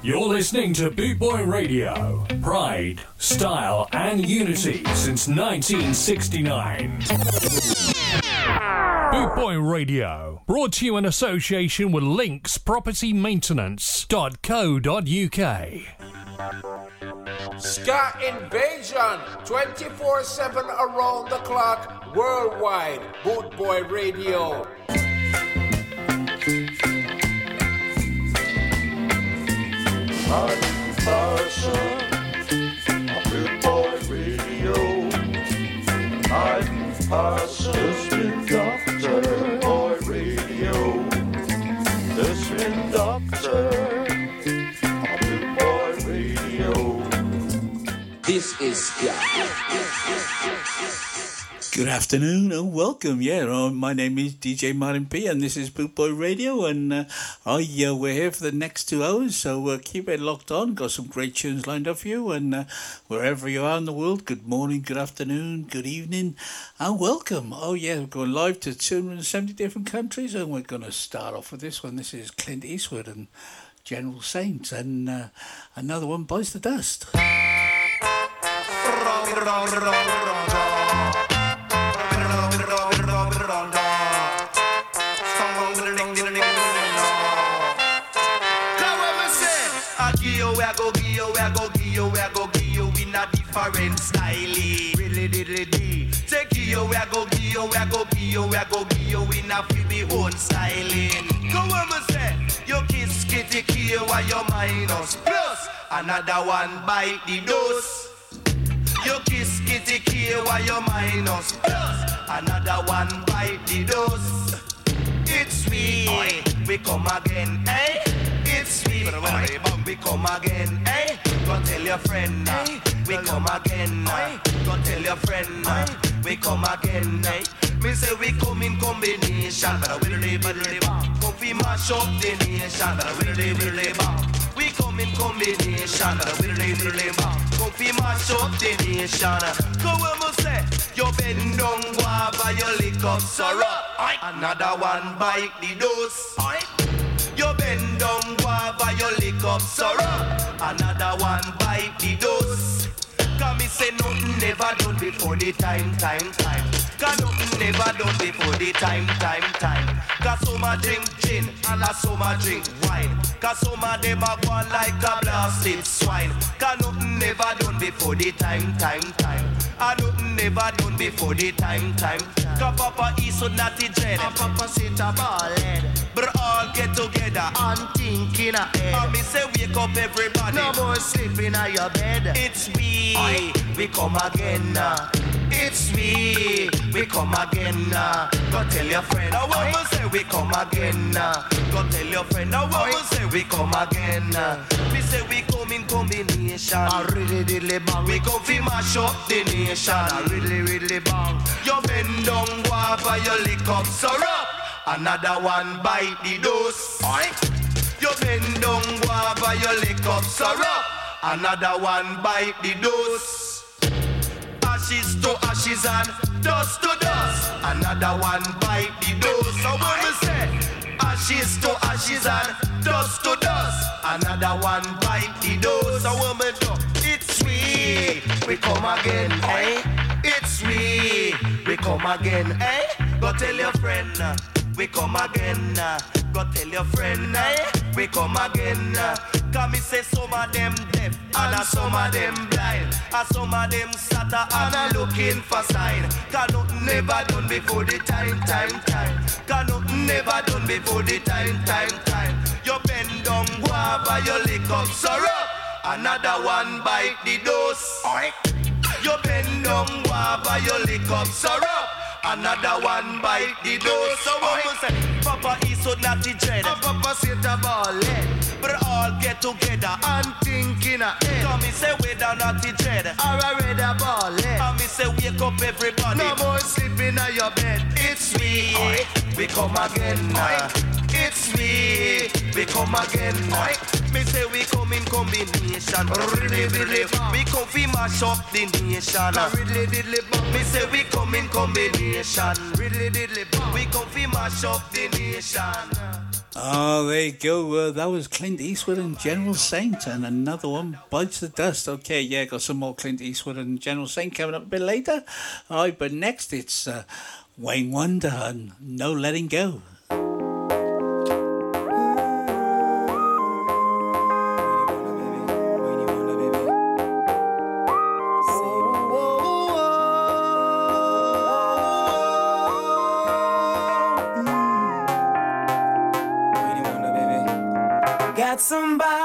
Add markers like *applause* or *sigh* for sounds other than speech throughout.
You're listening to Boot Boy Radio. Pride, style, and unity since 1969. Boot Boy Radio. Brought to you in association with Links Property Maintenance.co.uk. Ska Invasion 24 7 around the clock worldwide. Boot Boy Radio. Passion, Boot Boy Radio. Spin Doctor, Boy Radio. Doctor, Boot Boy Radio. This is Ska. Good afternoon and welcome. Yeah, uh, my name is DJ Martin P, and this is Boot Boy Radio, and uh, oh we're here for the next two hours, so uh, keep it locked on. Got some great tunes lined up for you, and uh, wherever you are in the world, good morning, good afternoon, good evening, and welcome. Oh yeah, we're going live to 270 different countries, and we're going to start off with this one. This is Clint Eastwood and General Saints, and uh, another one bites the dust. You, I go give you, I go give you, I go give you in a fi me own styling. Go when me say, you kiss kitty kill while you minus plus another one bite the dose. You kiss kitty kill while you minus plus another one bite the dose. It's sweet, we come again, eh? It's sweet, we come again, eh? Go tell your friend, eh? We come again, eh? Go tell your friend, eh? We come again, eh? Me say we come in combination, but we really, but really, come fi mash up the nation, but we really, really, we come in combination, but we really, really, come fi mash up the nation. Go when me say, you bend down, guava, you lick up syrup. Another one bite the dose. You bend down, guava, you lick up syrup. Another one bite the dose. Cause me say nothing never done before the time, time, time. Cause nothing never done before the time, time, time. Cause some a drink gin and a some a drink wine. Cause some of them a go like a blasted swine. Cause nothing never done before the time, time, time. And nothing never done before the time, time. Cause Papa is so naughty dread. And Papa sit a ballhead. But all get together and think in a head. And me say wake up everybody. No more sleeping on your bed. It's we, we come again. uh. It's we, we come again. uh. Go tell your friend. Now what we say we come again. uh. Go tell your friend. Now what we say we come again. uh. We say we come in combination. A really, really bang. We come fi mash up the nation. A really, really bang. You bend down guava, you lick up syrup. Another one bite the dose. You bend down guava, you lick up syrup. Another one bite the dose. Ashes to ashes and dust to dust. Another one bite the dose. So when we say ashes to ashes and dust to dust. Another one bite the dose. So when we do, it's we, we come again, eh? It's we, we come again, eh? Go tell your friend, uh, we come again. uh, Go tell your friend, eh? We come again. Cause me say some of them deaf and a some of them blind. And some of them scatter and a looking for sign. Cause nothing never done before the time, time, time. Cause nothing never done before the time, time, time. You bend down guava, you lick up syrup. Another one bite the dose. You bend down guava, you lick up syrup. Another one bite the dose. So what we say? Papa is so naughty dread. And Papa sit a ball eh? But all get together and think in a head. Come me say we down naughty dread. Or a red a ball eh? And me say wake up everybody. No more sleeping on your bed. It's we. We come again. It's me. We come again. Me say we come in combination. Really, really, we come fi mash up the nation. Really, really, me say we come in combination. Riddly diddly, we come fi mash up the nation. Oh, there you go. Uh, that was Clint Eastwood and General Saint, and another one bites the dust. Okay, yeah, got some more Clint Eastwood and General Saint coming up a bit later. All right, but next it's uh, Wayne Wonder and No Letting Go. somebody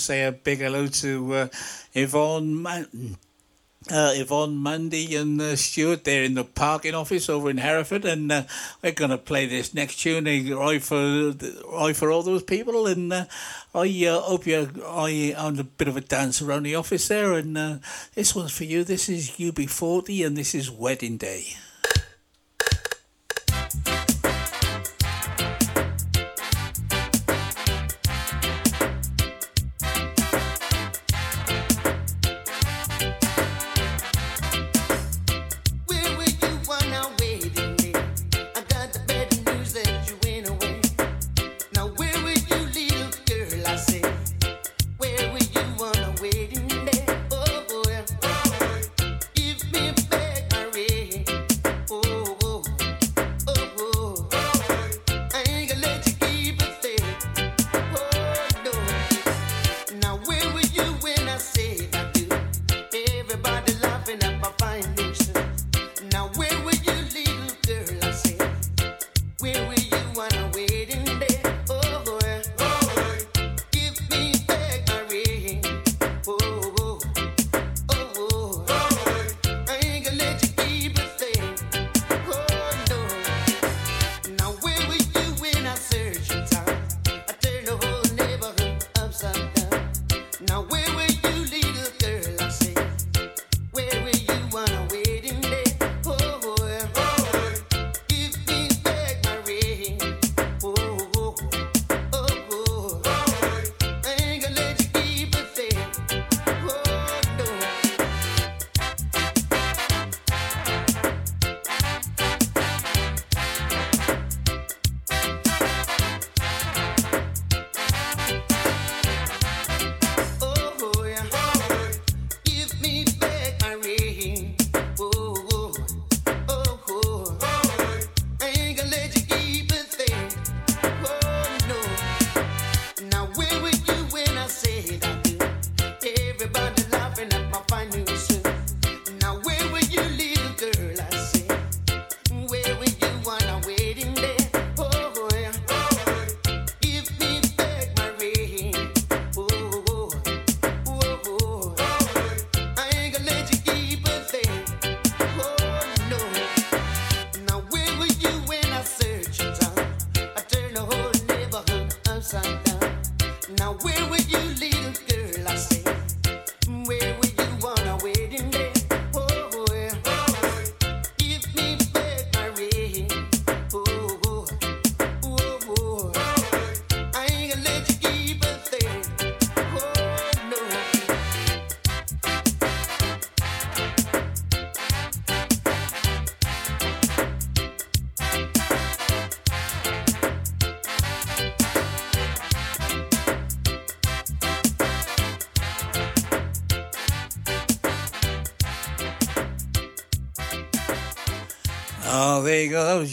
say a big hello to uh, Yvonne. Man- uh, Yvonne Mundy and uh, Stuart. They're in the parking office over in Hereford, and uh, we're going to play this next tune. Eh, right for, right for all those people, and uh, I uh, hope you. I I'm a bit of a dancer around the office there, and uh, this one's for you. This is UB40, and this is Wedding Day.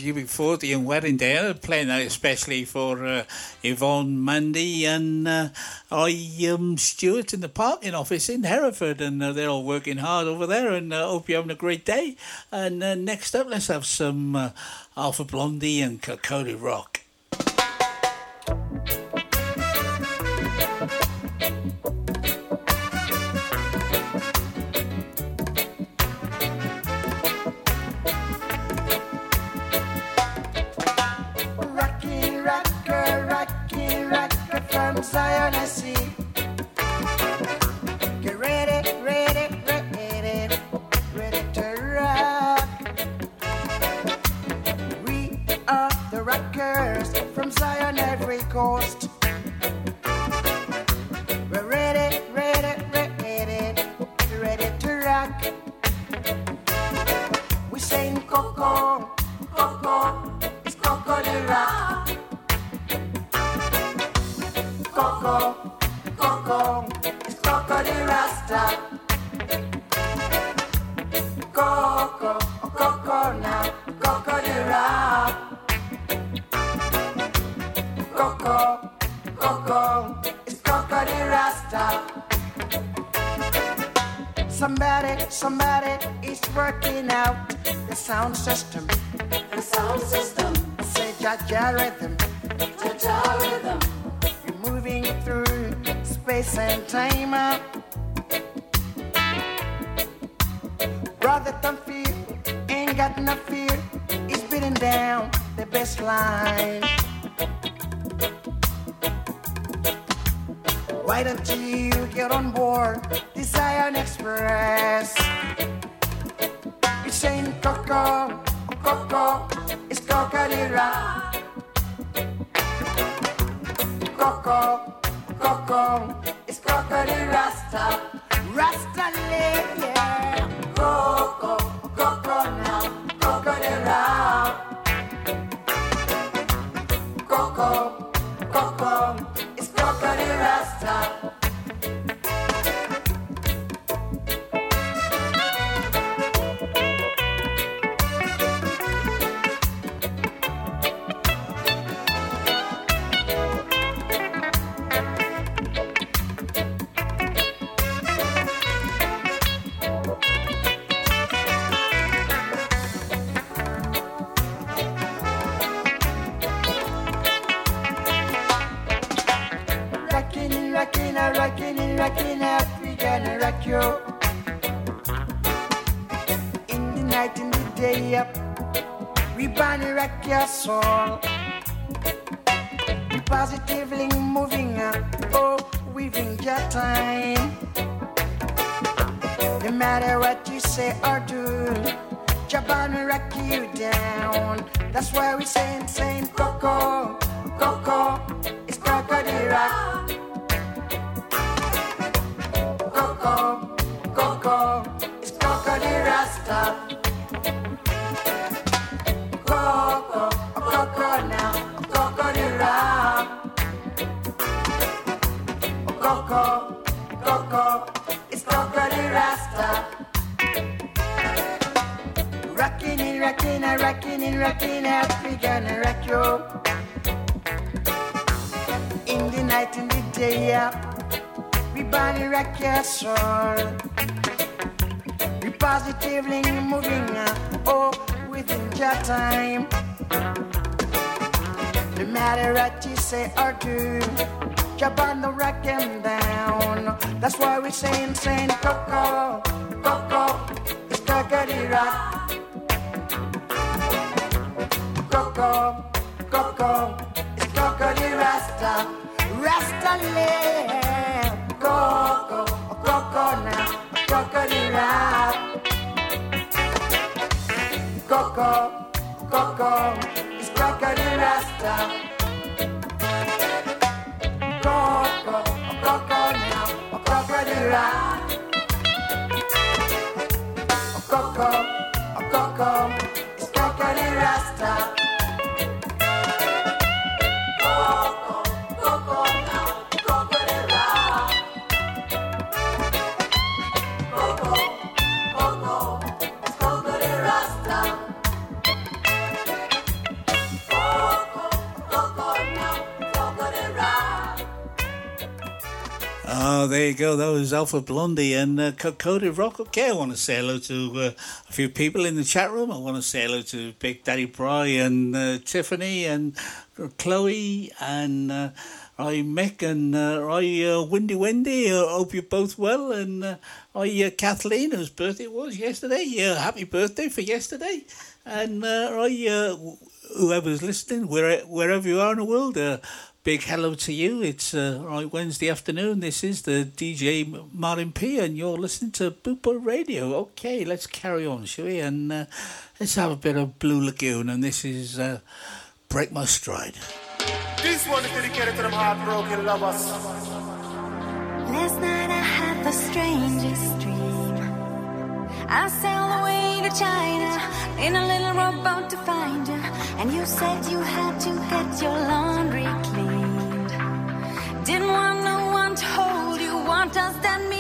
You go. That was UB40 and Wedding Day. I'm playing that especially for uh, Yvonne Mundy and uh, I um, Stuart in the parking office in Hereford, and uh, they're all working hard over there. And uh, hope you're having a great day. And uh, next up, let's have some uh, Alpha Blondy and Cody Rock. Positively moving up, oh, weaving your time. No matter what you say or do, Jabana rock you down. That's why we saying, saying, Coco, Coco, it's Coco de rock. And rockin' and rockin' and gonna rock you. In the night, in the day, yeah. We body rock your soul. We positively moving up, oh, within your time. No matter what you say or do, jump on the rock and down. That's why we saying, saying, Coco, Coco, it's Coco rock. Coco, it's Coco de Rasta. Rasta land. Coco, Coco now, Coco de rock. Coco, Coco, it's Coco de Rasta. Coco, Coco now, Coco de rock. There you go. That was Alpha Blondy and uh, Cody Rock. Okay, I want to say hello to uh, a few people in the chat room. I want to say hello to Big Daddy Bry and uh, Tiffany and Chloe and uh, I Mick and uh, I uh, Windy Wendy. I hope you're both well. And uh, I uh, Kathleen, whose birthday it was yesterday. Yeah, happy birthday for yesterday. And uh, I uh, whoever's listening, where, wherever you are in the world. Big hello to you. It's uh, right Wednesday afternoon. This is the DJ Martin P, and you're listening to Boot Boy Radio. Okay, let's carry on, shall we? And uh, let's have a bit of Blue Lagoon. And this is uh, Break My Stride. This one is dedicated to them heartbroken lovers. Last night I had the strangest dream. I sailed away to China in a little rowboat to find you. And you said you had to get your laundry cleaned. Didn't want no one to hold you. What does that mean?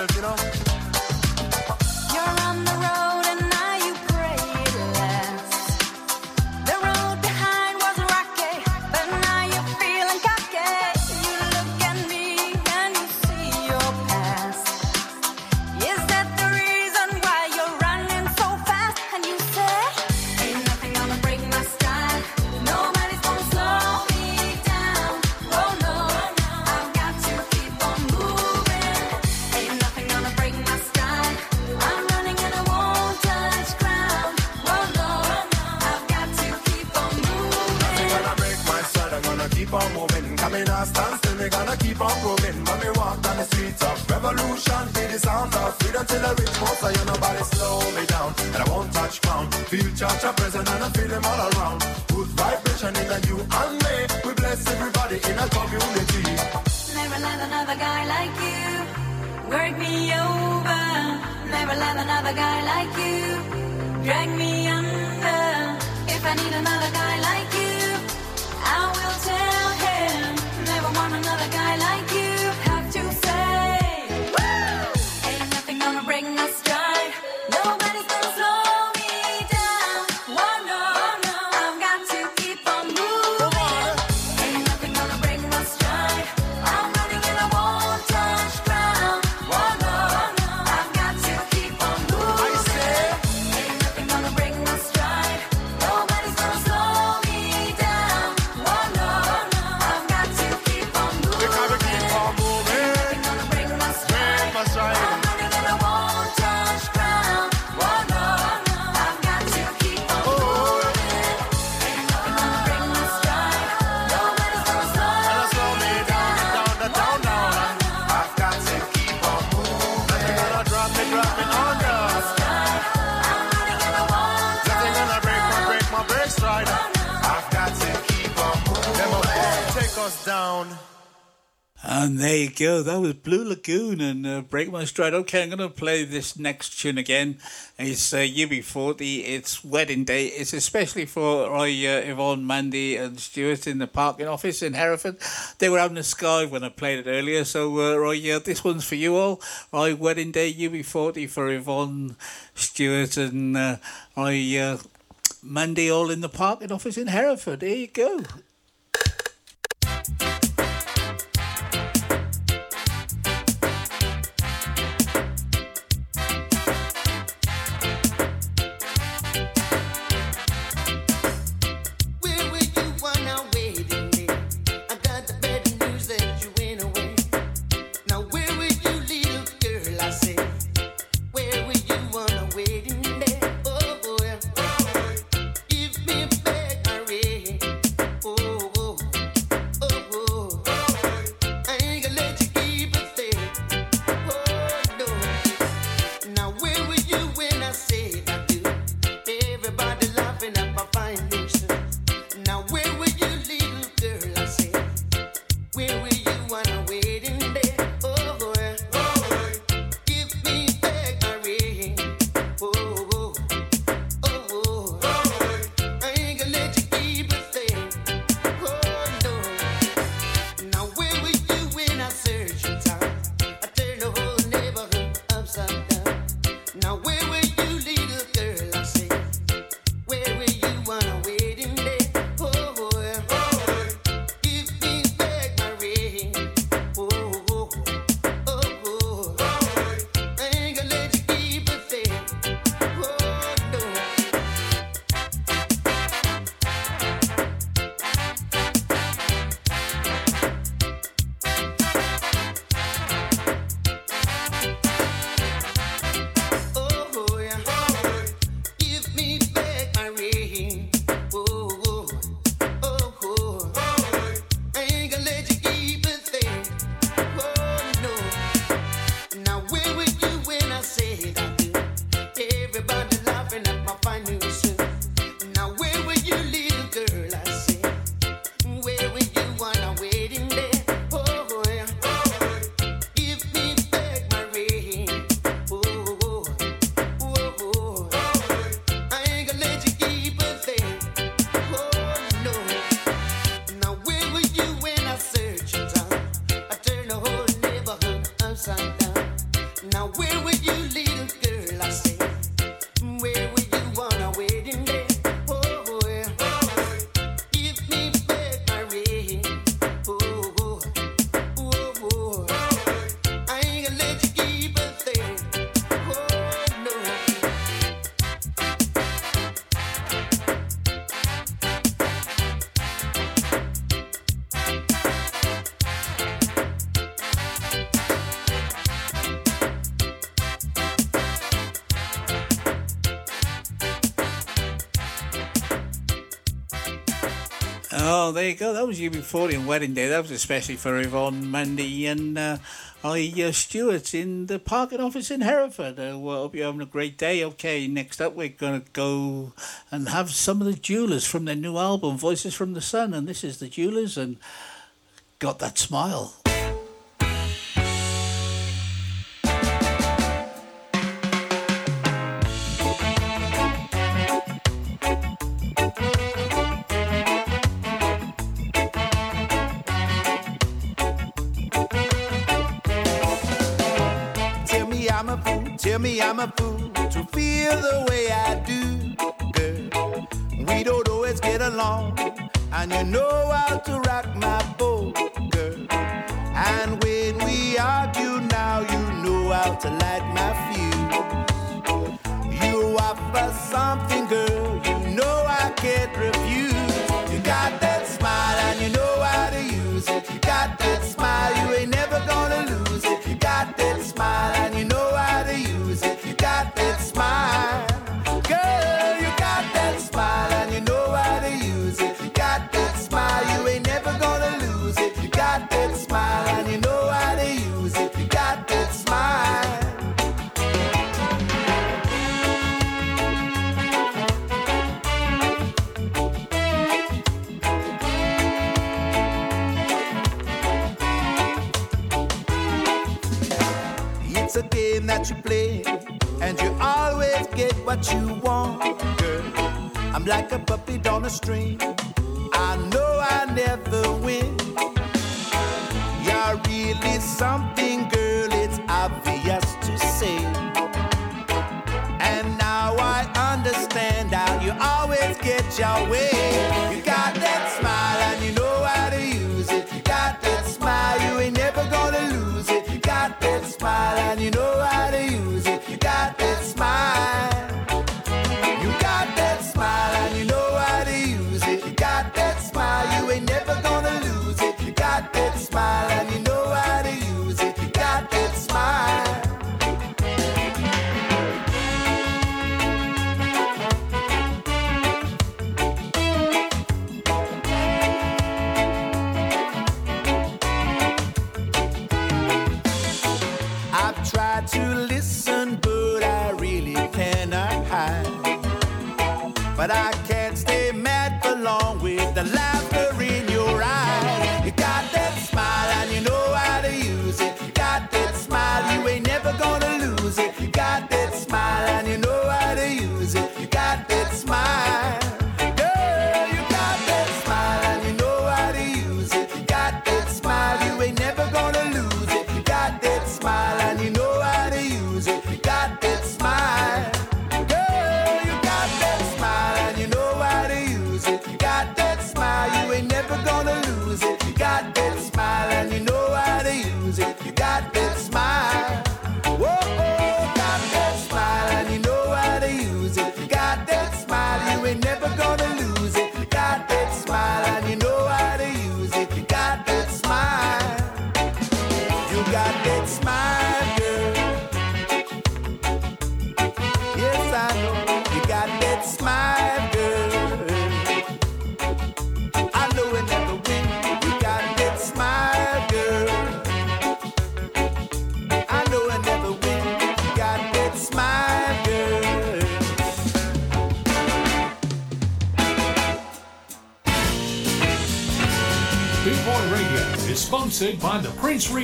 Themselves, you know. Go. That was Blue Lagoon and uh, Break My Stride. Okay, I'm going to play this next tune again. It's uh, UB40. It's Wedding Day. It's especially for uh, Yvonne, Mandy, and Stuart in the parking office in Hereford. They were having a sky when I played it earlier. So, uh, right, yeah, this one's for you all. Right, Wedding Day, UB40 for Yvonne, Stuart, and uh, I, uh, Mandy, all in the parking office in Hereford. There you go. That was UB40 in Wedding Day. That was especially for Yvonne, Mandy, and uh, I, uh, Stewart in the parking office in Hereford. Uh, well, hope you're having a great day. Okay, next up we're going to go and have some of the Dualers from their new album, Voices from the Sun. And this is the Dualers and Got That Smile. A fool to feel the way I do, girl. We don't always get along, and you know how to rock my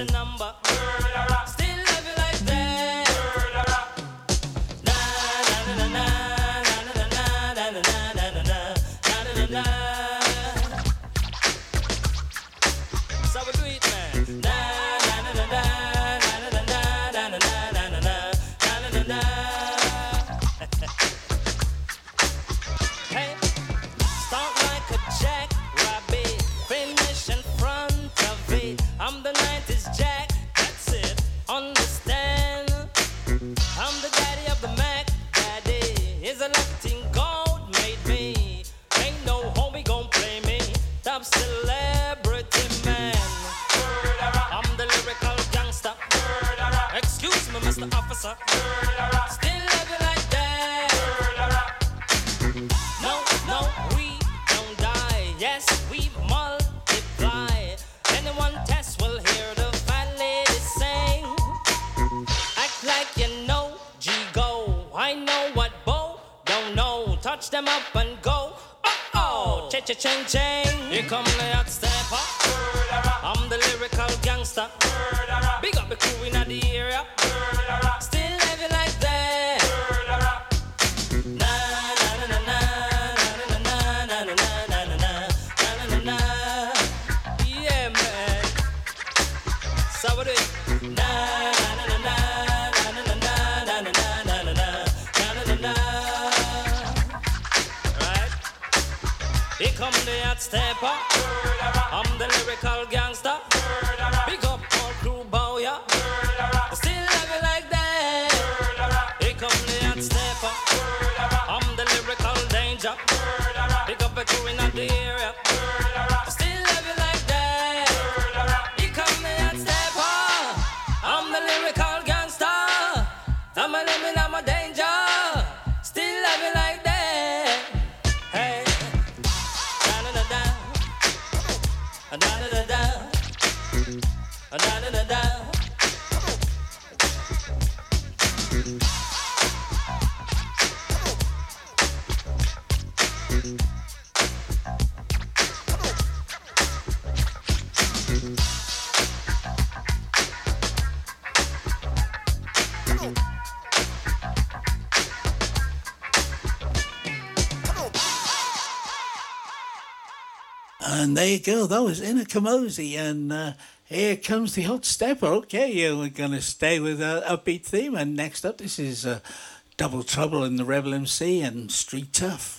The number. there you go. That was Ini Kamoze, and uh, here comes the hot stepper. Okay, yeah, we're going to stay with a upbeat theme. And next up, this is uh, Double Trouble in the Rebel MC and Street Tuff.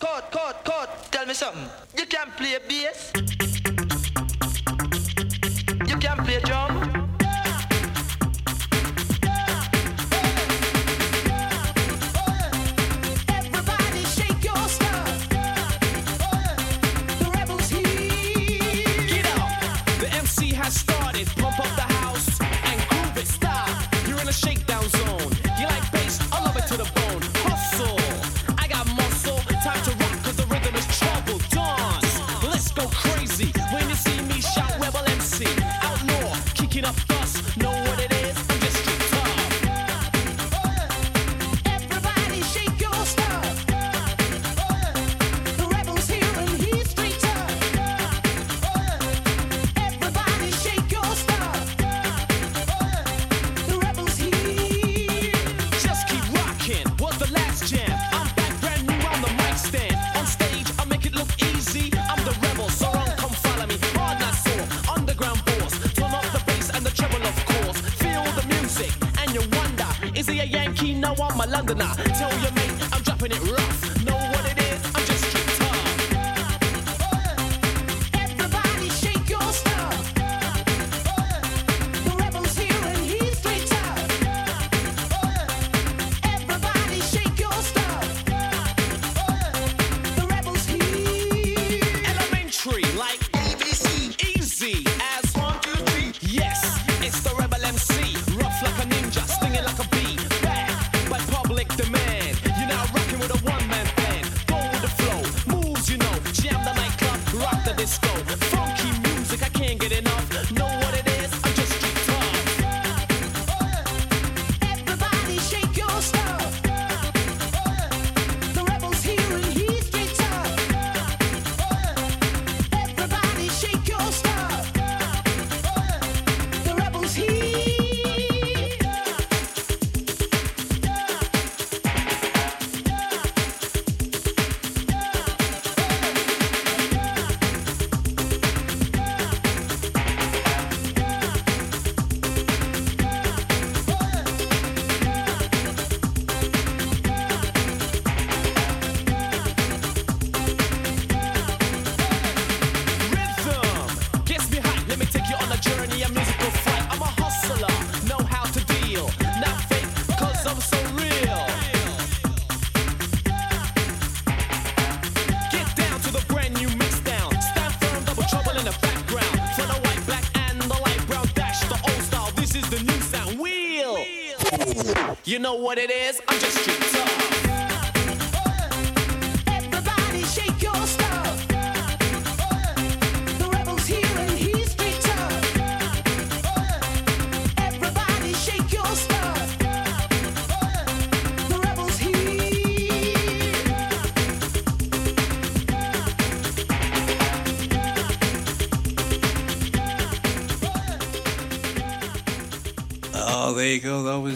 know what it is?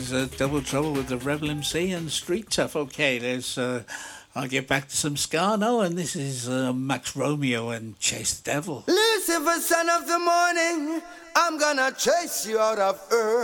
there's uh, Double Trouble with the Rebel MC and Street Tuff. Okay, there's. Uh, I'll get back to some Ska now, and this is uh, Max Romeo and Chase the Devil. Lucifer, son of the morning, I'm gonna chase you out of earth.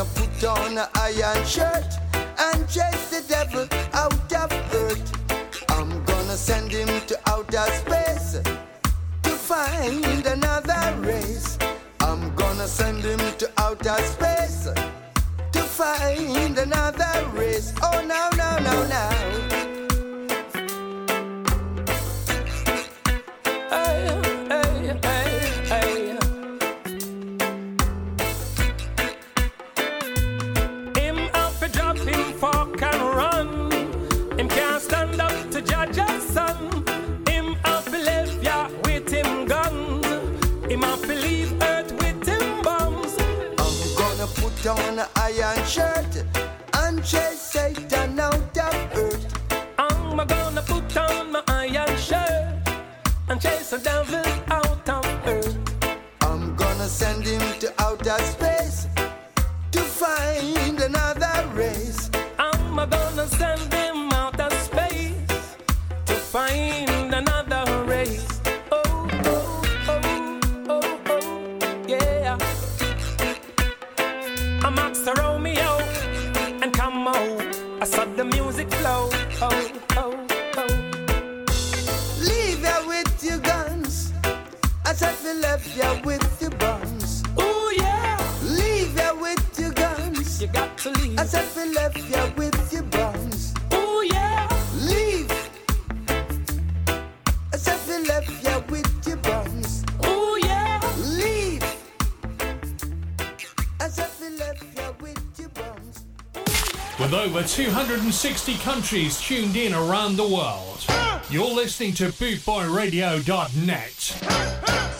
gonna put on an iron shirt and chase the devil out of earth. I'm gonna send him to outer space to find another race. I'm gonna send him to outer space to find another race. Oh, no, no, no, no. 260 countries tuned in around the world. You're listening to BootboyRadio.net.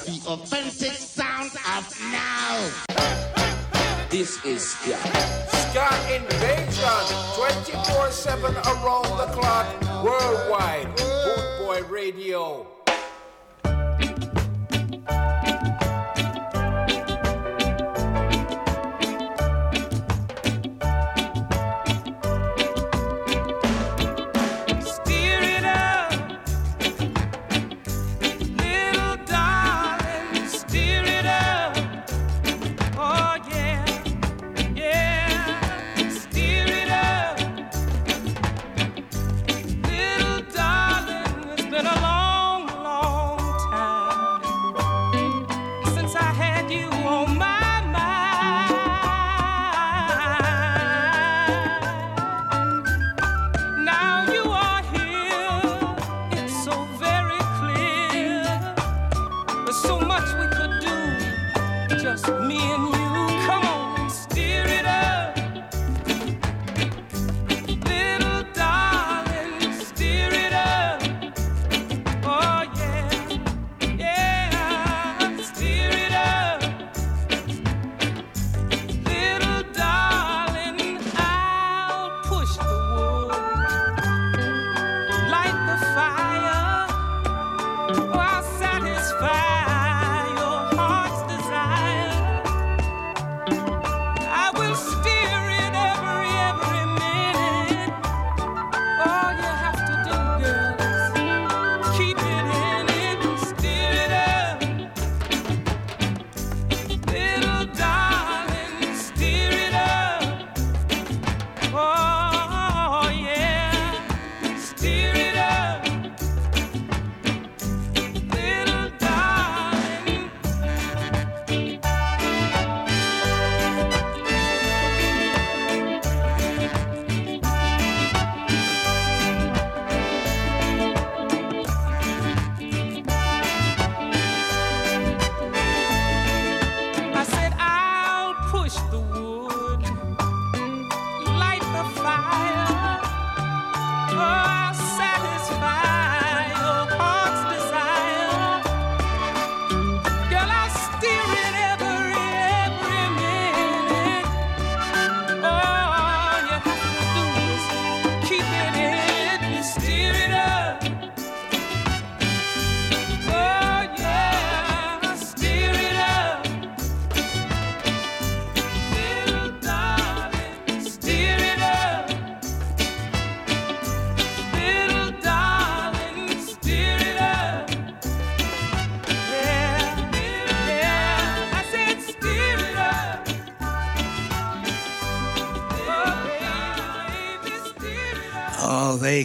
The offensive sound of now. This is Ska. Ska Invasion, 24-7 around the clock, worldwide. Bootboy Radio.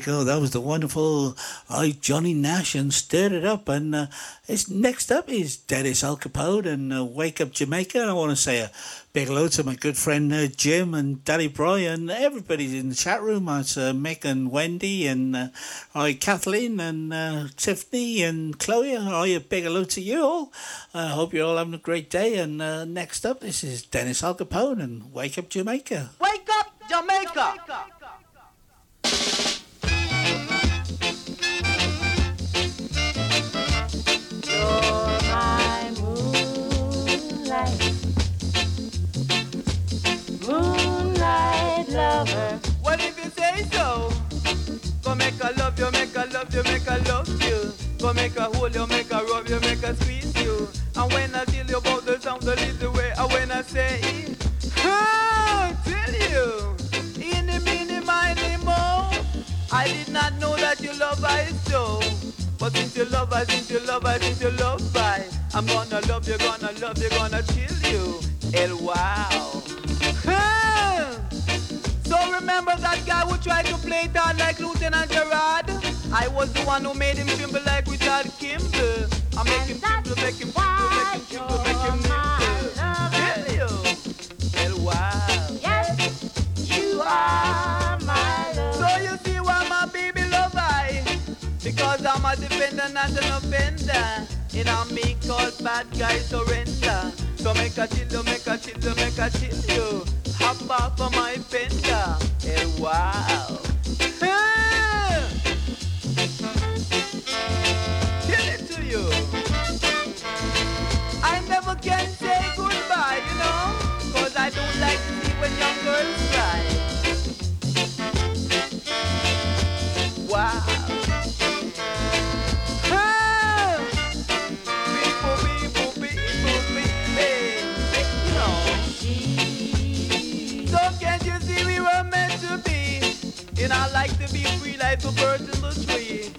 Go. That was the wonderful uh, Johnny Nash and stirred it up. And uh, it's, next up is Dennis Alcapone and uh, Wake Up Jamaica. And I want to say a big hello to my good friend uh, Jim and Daddy Brian. Everybody's in the chat room. It's uh, Mick and Wendy and uh, hi Kathleen and uh, Tiffany and Chloe. Hi, a big hello to you all. I hope you're all having a great day. And uh, next up, this is Dennis Alcapone and Wake Up Jamaica. Wake up, Jamaica. You're Well, if you say so, go make a love you, make a love you, make a love you. Go make a hold you, make a rub you, make a squeeze you. And when I tell you about the sound, the little way, and when I say, oh, tell you, in the mini, miny, mo. I did not know that you love I so. But since you love I, since you love I, since you love I, I'm gonna love you, gonna love you, gonna chill you. El wow. Remember that guy who tried to play it out like Lieutenant Gerard? I was the one who made him tremble like Richard Kimble. I make him tremble, make him tremble, make him tremble, make him you. El wow. Yes, you are my love. So you see why my baby love I? Because I'm a defender, not an offender. In a me called bad guy surrender. So make a chill make a chill make a chill you. Hop off of my fender. Hey, wow. Ah! It to you. I never can goodbye, And I like to be free like the birds in the tree.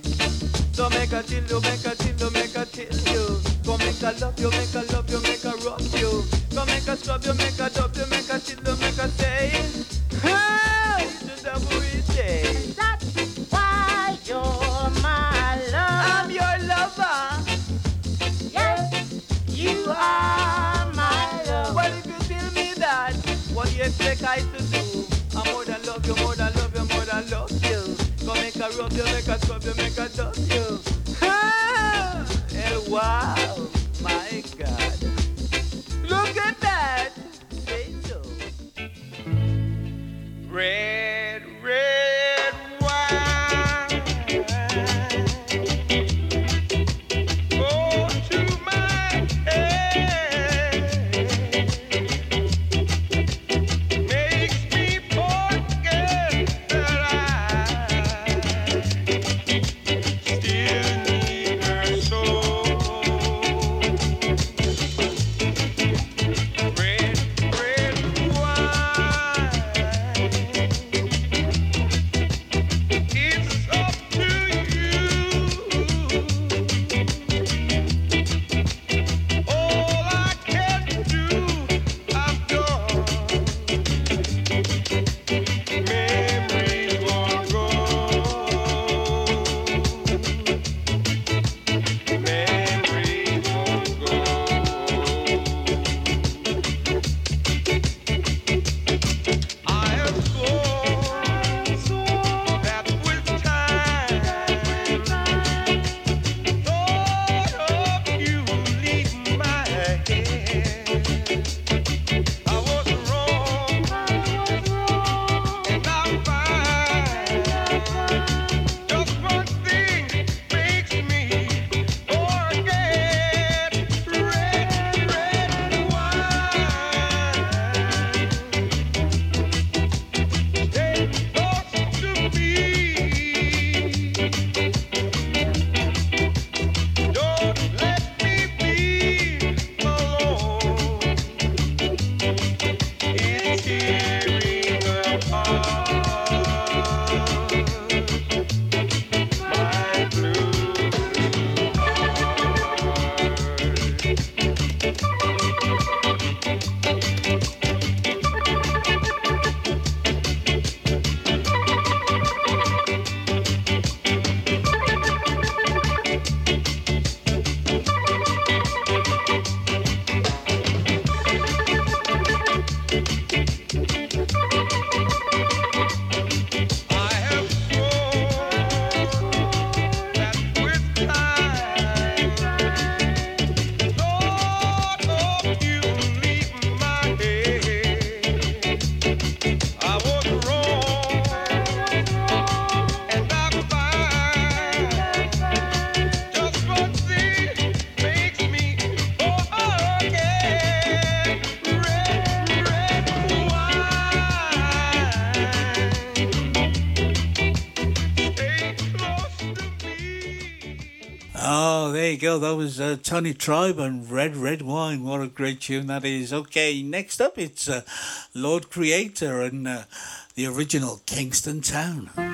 So make a chill you, make a chill you, make a chill you. Go make a love you, make a love you, make a rub you. Go make a scrub you, make a dub you, make a chill you, make a say. Hey, it's every day. That's why you're my love. I'm your lover. Yes, you are my love. Well, if you tell me that, what do you expect I rub you, make a scrub you, make a dub you. And wow, go. That was uh, Tony Tribe and Red Red Wine. What a great tune that is. Okay, next up it's uh, Lord Creator and uh, the original Kingston Town.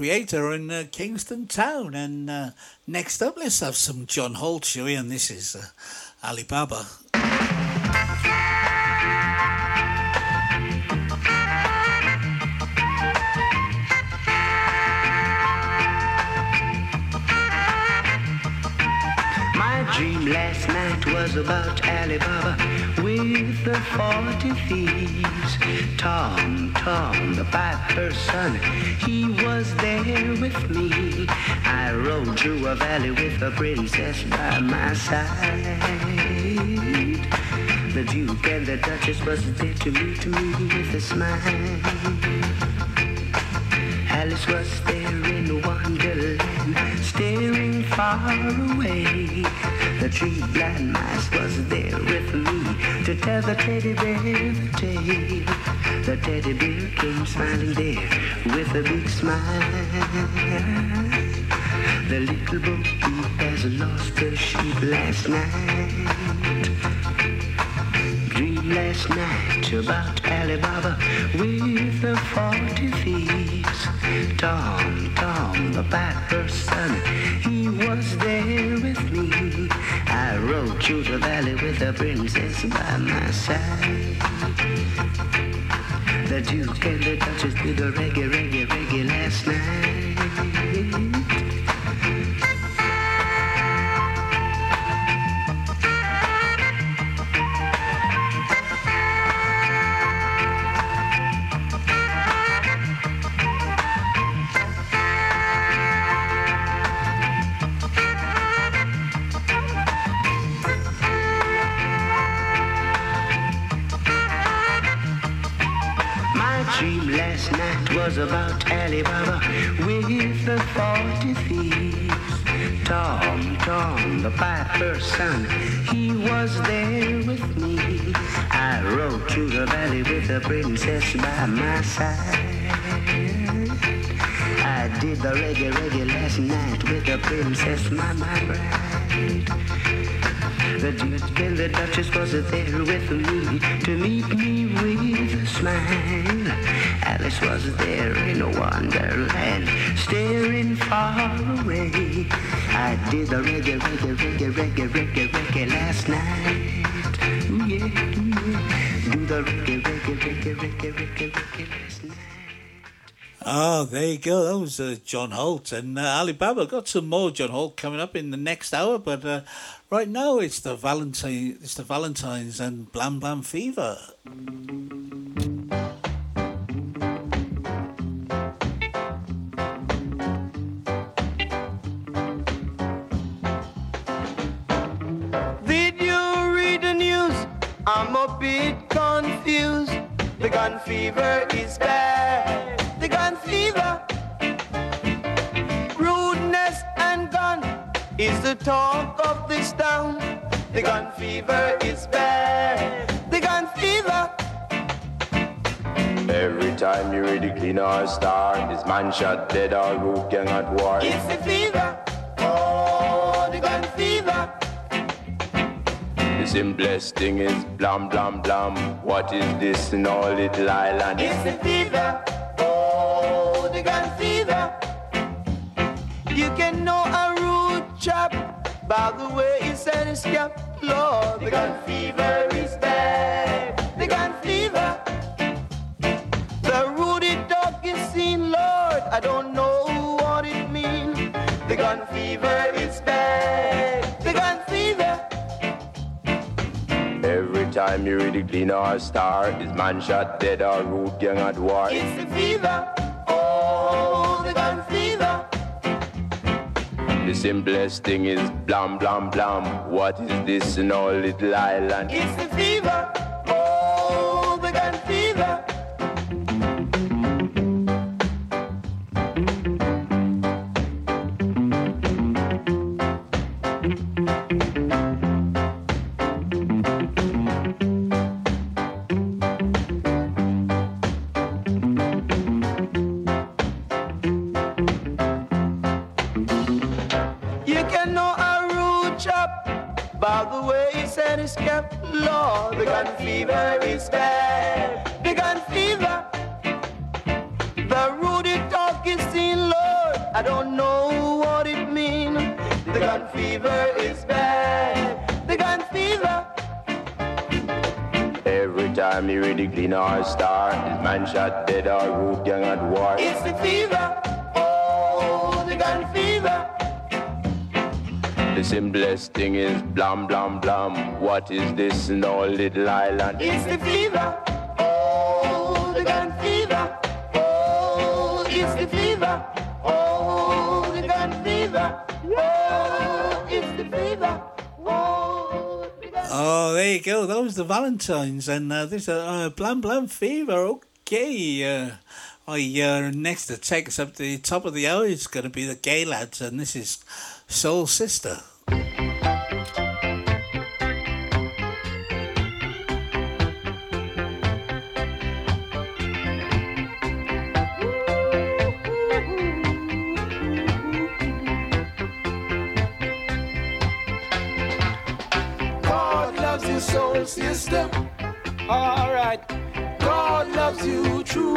Creator in uh, Kingston Town. And uh, next up, let's have some John Holt, shall we? And this is uh, Alibaba. My dream last night was about Alibaba with the forty thieves. Tom, The piper's son, he was there with me. I rode through a valley with a princess by my side. The Duke and the Duchess was there to meet me with a smile. Alice was there in Wonderland, staring far away. The tree blind mice was there with me to tell the teddy bear the tale. The teddy bear came smiling there with a big smile. The little bo peep has lost her sheep last night. Dream last night about Alibaba with the forty thieves. Tom, Tom, the piper's son, he was there with me. I rode through the valley with the princess by my side. The Duke and the Duchess did a reggae, reggae, reggae last night. By my side. I did the reggae, reggae last night with the princess, my, my bride. The Duke and the Duchess was there with me to meet me with a smile. Alice was there in wonderland, staring far away. I did the reggae, reggae, reggae, reggae, reggae, reggae last night. Ooh, yeah, yeah. Do the reggae, reggae, reggae, reggae, reggae. Oh, there you go. That was uh, John Holt and uh, Alibaba. Got some more John Holt coming up in the next hour, but uh, right now it's the Valentine, it's the Valentines and Blam Blam Fever. Did you read the news? I'm a bit confused. The gun fever is bad. The talk of this town. The gun fever is bad. The gun fever. Every time you read the Gleaner star, this man shot dead or root gang at war. It's the fever. Oh, the gun fever. The simplest thing is blam blam blam. What is this in all little island? It's the fever. Oh, the gun fever. You can know a by the way he said his cap. Lord, the gun fever is bad. The gun fever. The ruddy dog is seen, Lord. I don't know what it means. The gun fever is bad. The gun fever. Every time you read the Gleaner star, this man shot dead or root gang at war. It's the fever. Oh, the gun fever. The simplest thing is blam blam blam. What is this in all little island? It's the fever. Gun fever is bad. The gun fever. The ruddy dog focusing, Lord. I don't know what it means. The gun fever is bad. The gun fever. Every time you read the Gleaner star, this man shot dead or root gang at war. It's the fever. Simplest thing is blam blam blam. What is this in our little island? It's the fever. Oh, the gun fever. Oh, it's the fever. Oh, the gun fever. Oh, it's the fever. Oh, the gun Oh, there you go. That was the Valentines, and uh, this uh, uh, Blam Blam Fever. Okay, uh, I uh, next to take us up to the top of the hour is going to be the Gaylads, and this is Soul Sister. Sister. All right. God loves you true.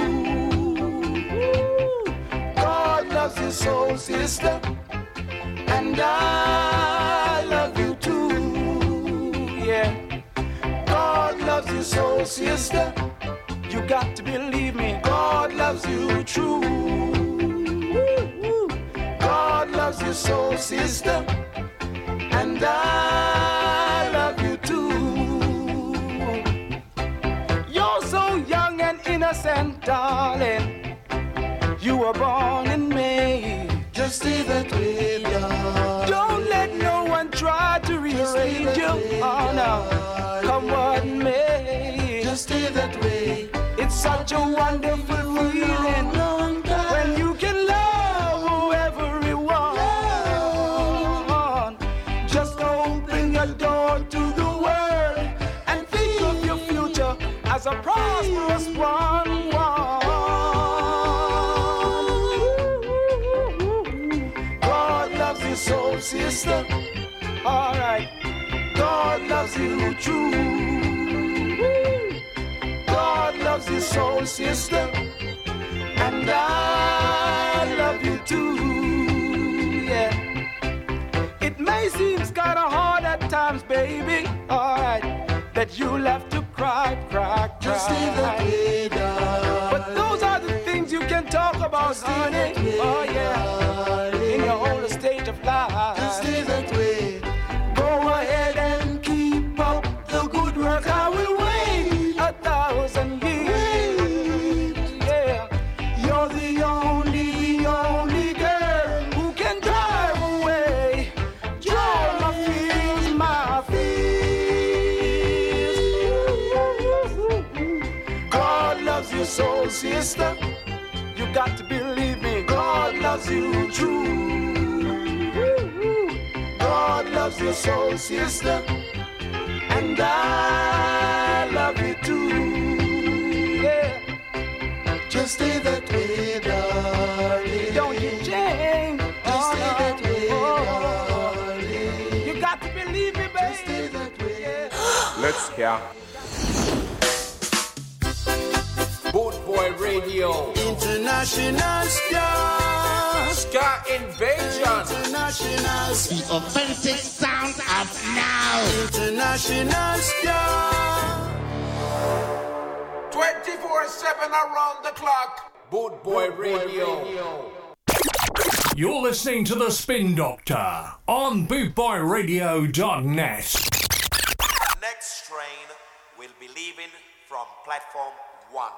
God loves you, soul sister. And I love you too. Yeah. God loves you, soul sister. You got to believe me. God loves you true. God loves you, soul sister. And I and darling. You were born in May. Just stay that way. Don't let no one try to rearrange you. Oh no, come what may. Just stay that way. It's such a wonderful feeling sister. All right. God loves you true. God loves you, soul sister. And I love you too. Yeah. It may seem kind of hard at times, baby. Alright, that you'll have to cry, cry, cry. Just leave the. But those are talk about, honey. Oh yeah, in your older stage of life. Just leave that way. Go ahead and keep up the good work. I will wait a thousand years. Yeah, you're the only, the only girl who can drive away. Joy, my fears, my fears. God loves you, soul sister. You got to believe me. God loves you true. God loves your soul sister. And I love you too. Yeah. Just stay that way, darling. Don't you change. Just stay that uh-huh. way, uh-huh. darling. You got to believe me, baby. Just stay that way. *gasps* Let's hear. Radio. International star. Ska Invasion. International The authentic sound of now. International star. 24 7 around the clock. Boot Boy Radio. You're listening to The Spin Doctor on bootboyradio.net. Next train will be leaving from platform one.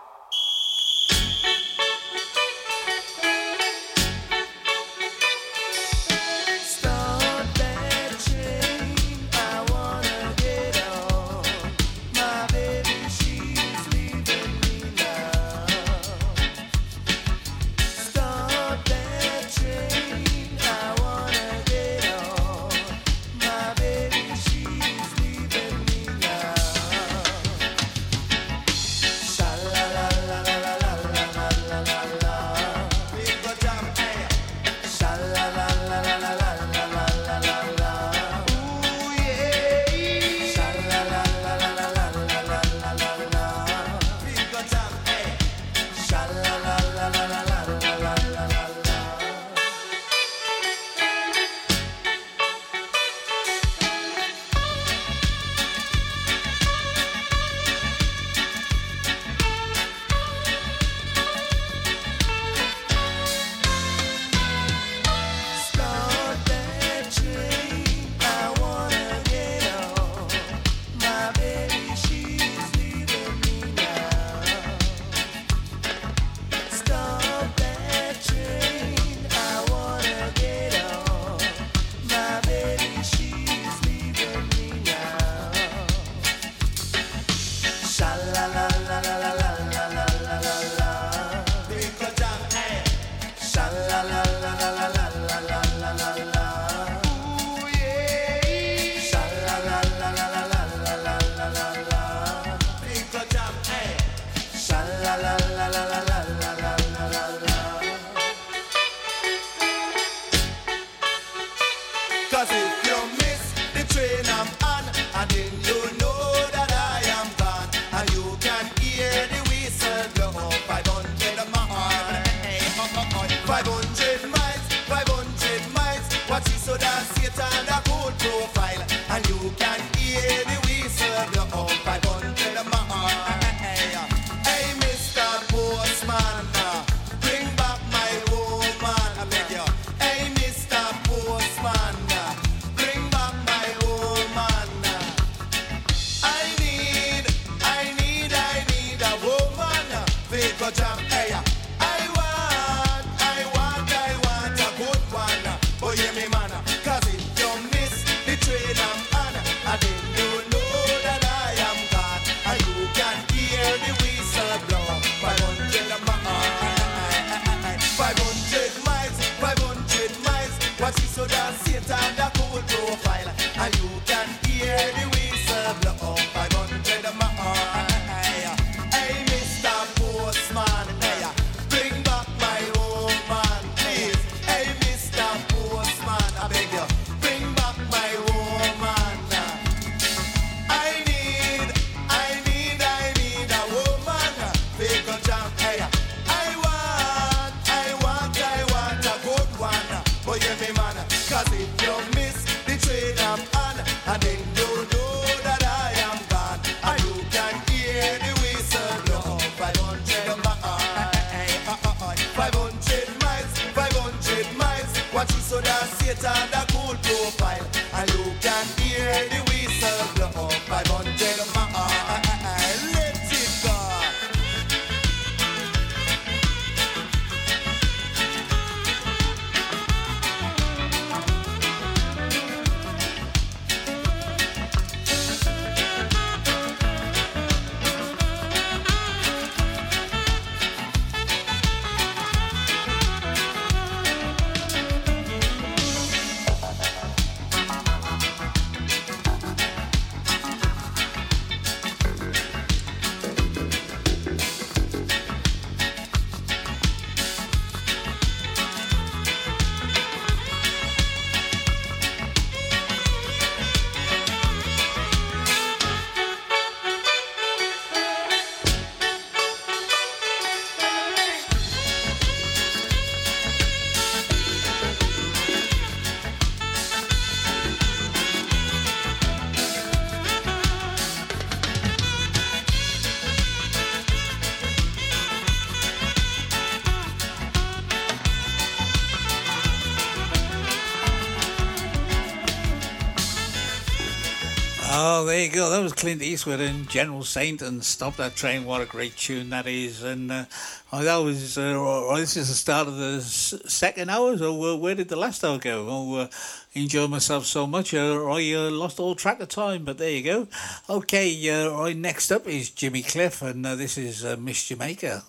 you go. That was Clint Eastwood and General Saint and Stop That Train. What a great tune that is. And uh, oh, that was, uh, oh, oh, this is the start of the second hour. So uh, where did the last hour go? Oh, uh, enjoy myself so much. Uh, I uh, lost all track of time, but there you go. Okay, uh, right, next up is Jimmy Cliff, and uh, this is uh, Miss Jamaica.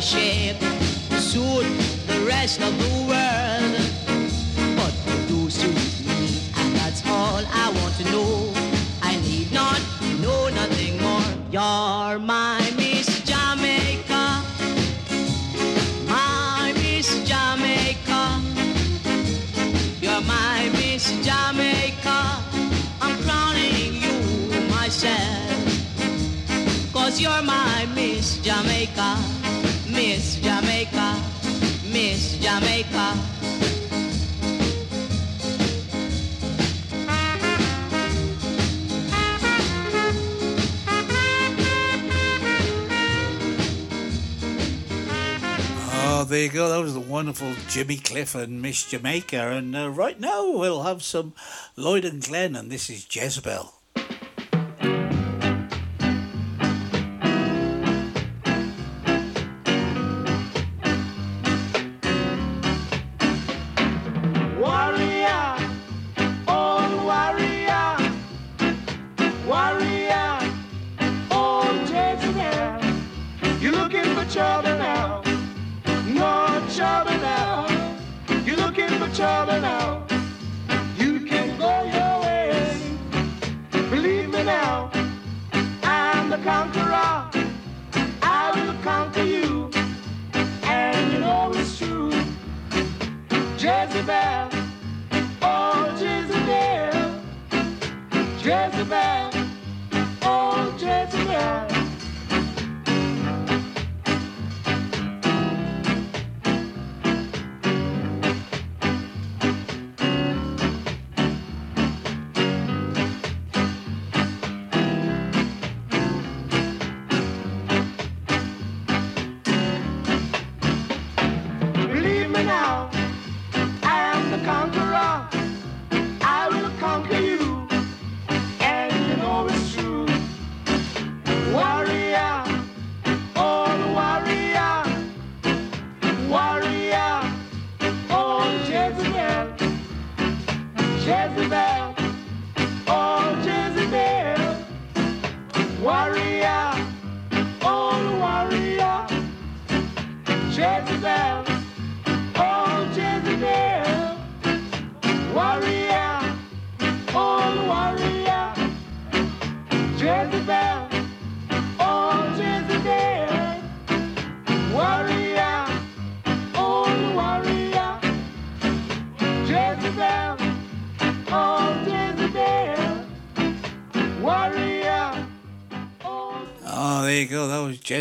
shape suit the rest of the world. But they do suit me, and that's all I want to know. I need not know nothing more. You're my Miss Jamaica, my Miss Jamaica. You're my Miss Jamaica. I'm crowning you myself, cause you're my Miss Jamaica. Jamaica, Miss Jamaica. Oh, there you go. That was the wonderful Jimmy Cliff and Miss Jamaica. And uh, right now we'll have some Lloyd and Glenn, and this is Jezebel.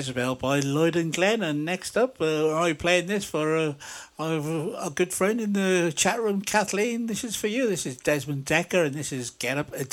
Jezebel by Lloyd and Glenn. And next up, uh, I playing this for uh, a, good friend in the chat room, Kathleen. This is for you. This is Desmond Dekker, and this is Get Up a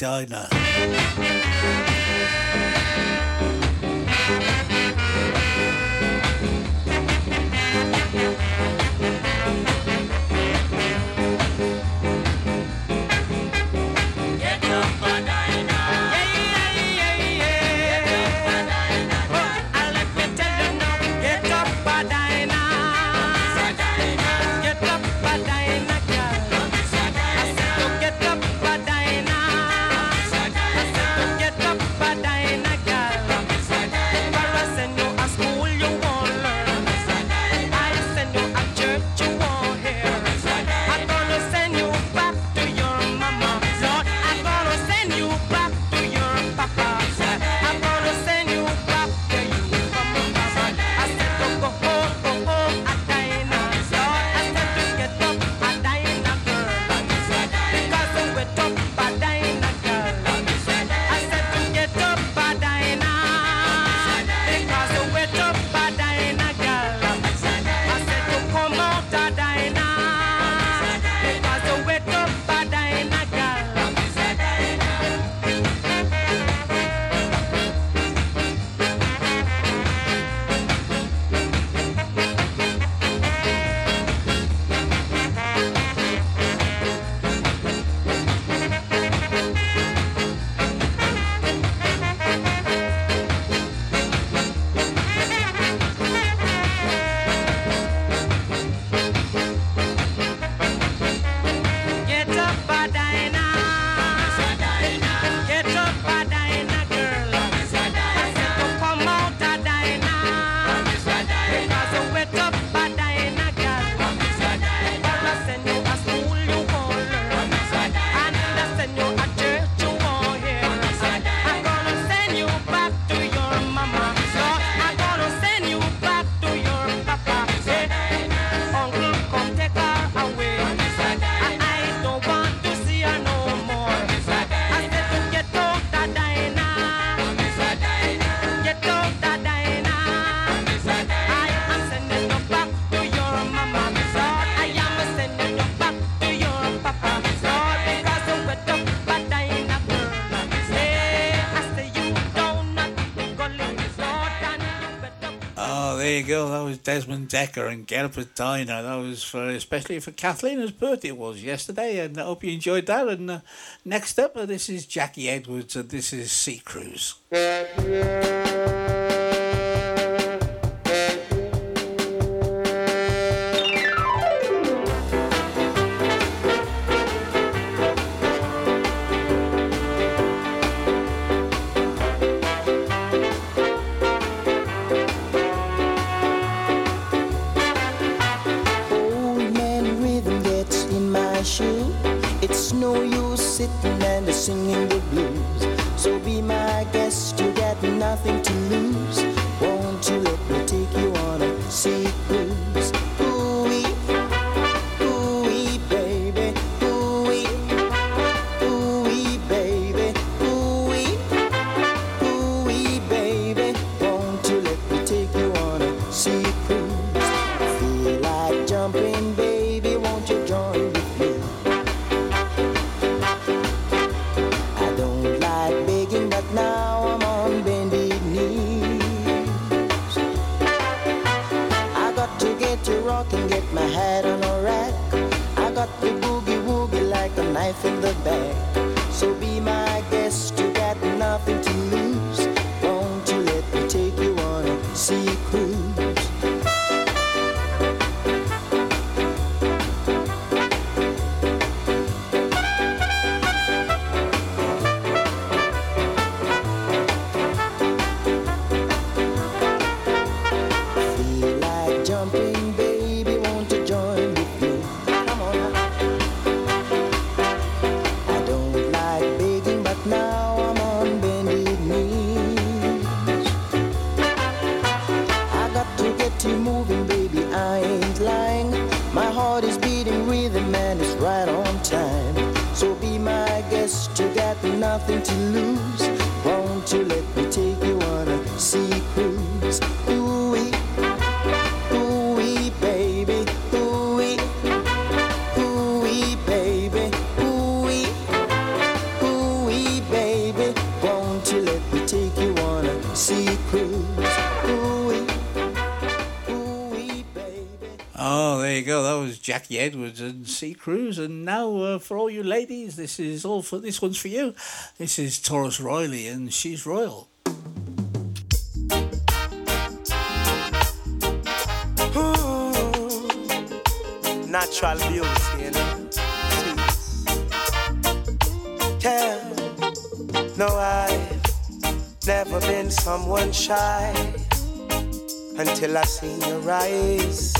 was Desmond Dekker and Edina. That was for especially for Kathleen's birthday. It was yesterday, and I hope you enjoyed that. And uh, next up, uh, this is Jackie Edwards, and this is Sea Cruise. Jackie Edwards and Sea Cruise. And now, uh, for all you ladies, this is all for this one's for you. This is Tarrus Riley, and she's royal. Natural beauty, you know. No, I've never been someone shy until I seen your eyes.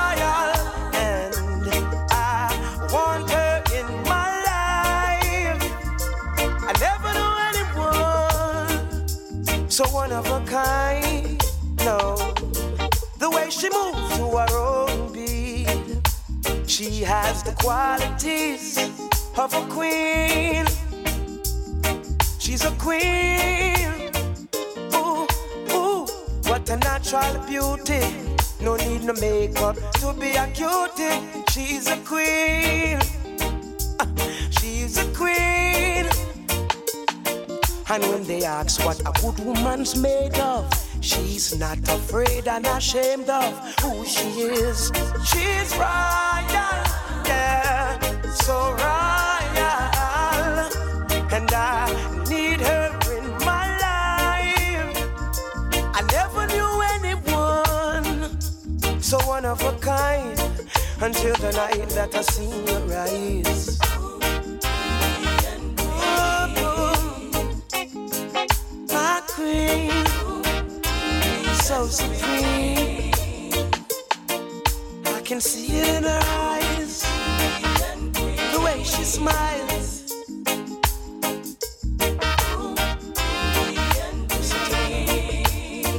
One of a kind. No, the way she moves to her own beat, she has the qualities of a queen. She's a queen. Ooh, ooh, what a natural beauty. No need no makeup to be a cutie. She's a queen. Ah, *laughs* She's a queen. And when they ask what a good woman's made of, she's not afraid and ashamed of who she is. She's royal, yeah, so royal. And I need her in my life. I never knew anyone so one of a kind until the night that I seen your eyes. So supreme. I can see it in her eyes, the way she smiles.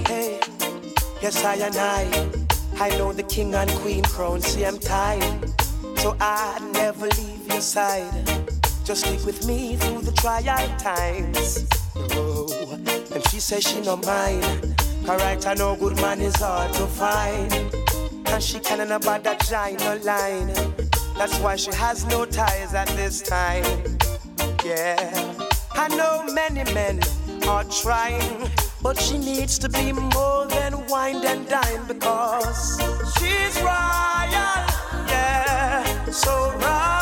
Hey, yes, I and I, I know the king and queen crown, see I'm tired. So I never leave your side. Just stick with me through the trial times. Oh, and she says she no mind. Alright, I know good man is hard to find. And she can't about that giant no line. That's why she has no ties at this time. Yeah, I know many men are trying, but she needs to be more than wine and dine because she's royal. Yeah, so royal,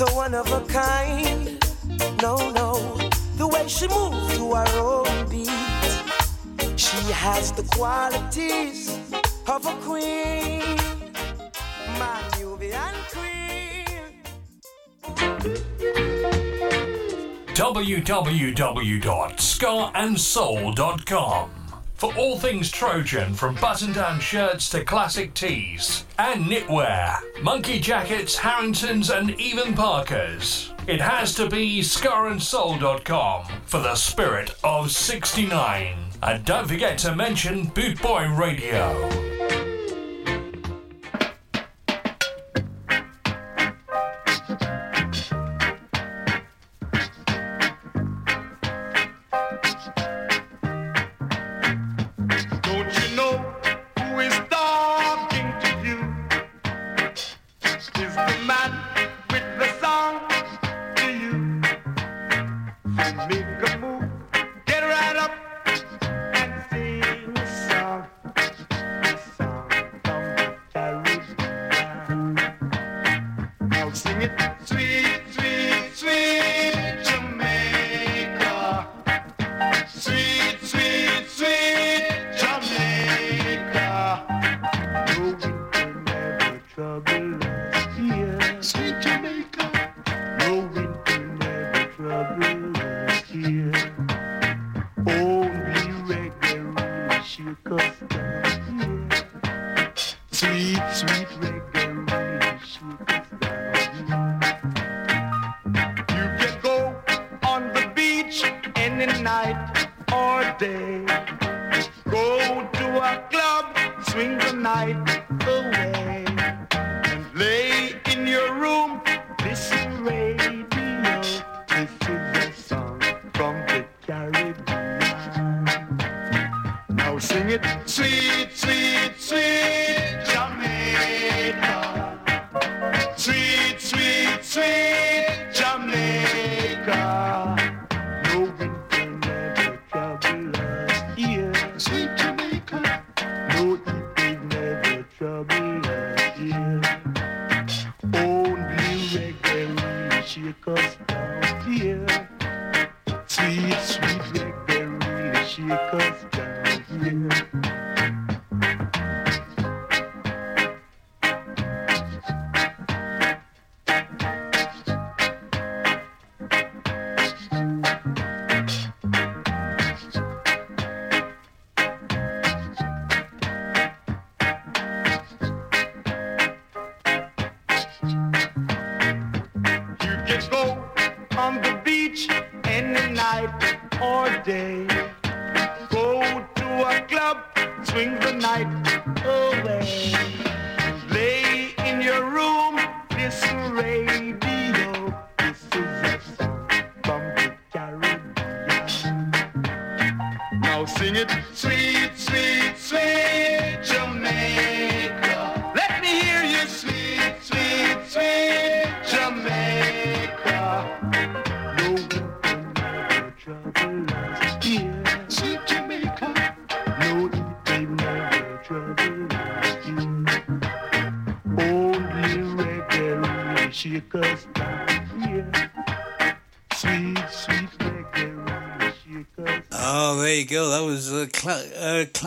so one of a kind. No, no, the way she moves to her own beat. She has the qualities of a queen, my Nubian queen. www.scarandsoul.com for all things Trojan from button down shirts to classic tees and knitwear, monkey jackets, Harringtons, and even Parkers. It has to be scarandsoul.com for the spirit of 69. And don't forget to mention Boot Boy Radio.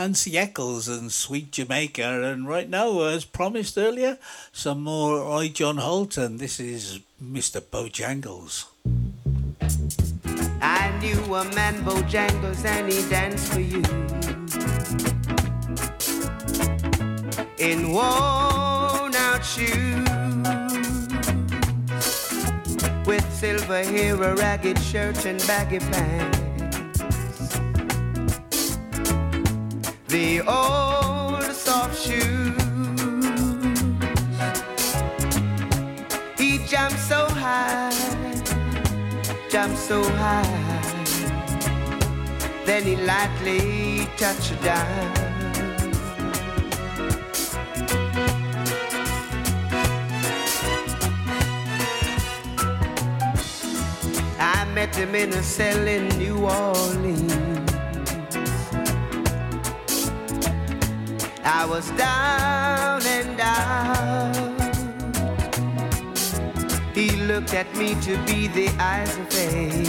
Clancy Eccles and Sweet Jamaica. And right now, as promised earlier, some more Roy John Holt. And this is Mr. Bojangles. I knew a man Bojangles and he danced for you. In worn out shoes, with silver hair, a ragged shirt, and baggy pants. The old soft shoes. He jumped so high jumped so high. Then he lightly touched down. I met him in a cell in New Orleans. I was down and out. He looked at me to be the eyes of age.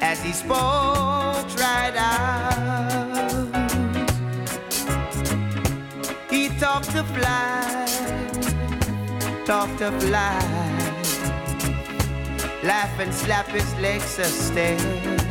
As he spoke right out, he talked of life, talked of life, laugh and slap his legs a stay.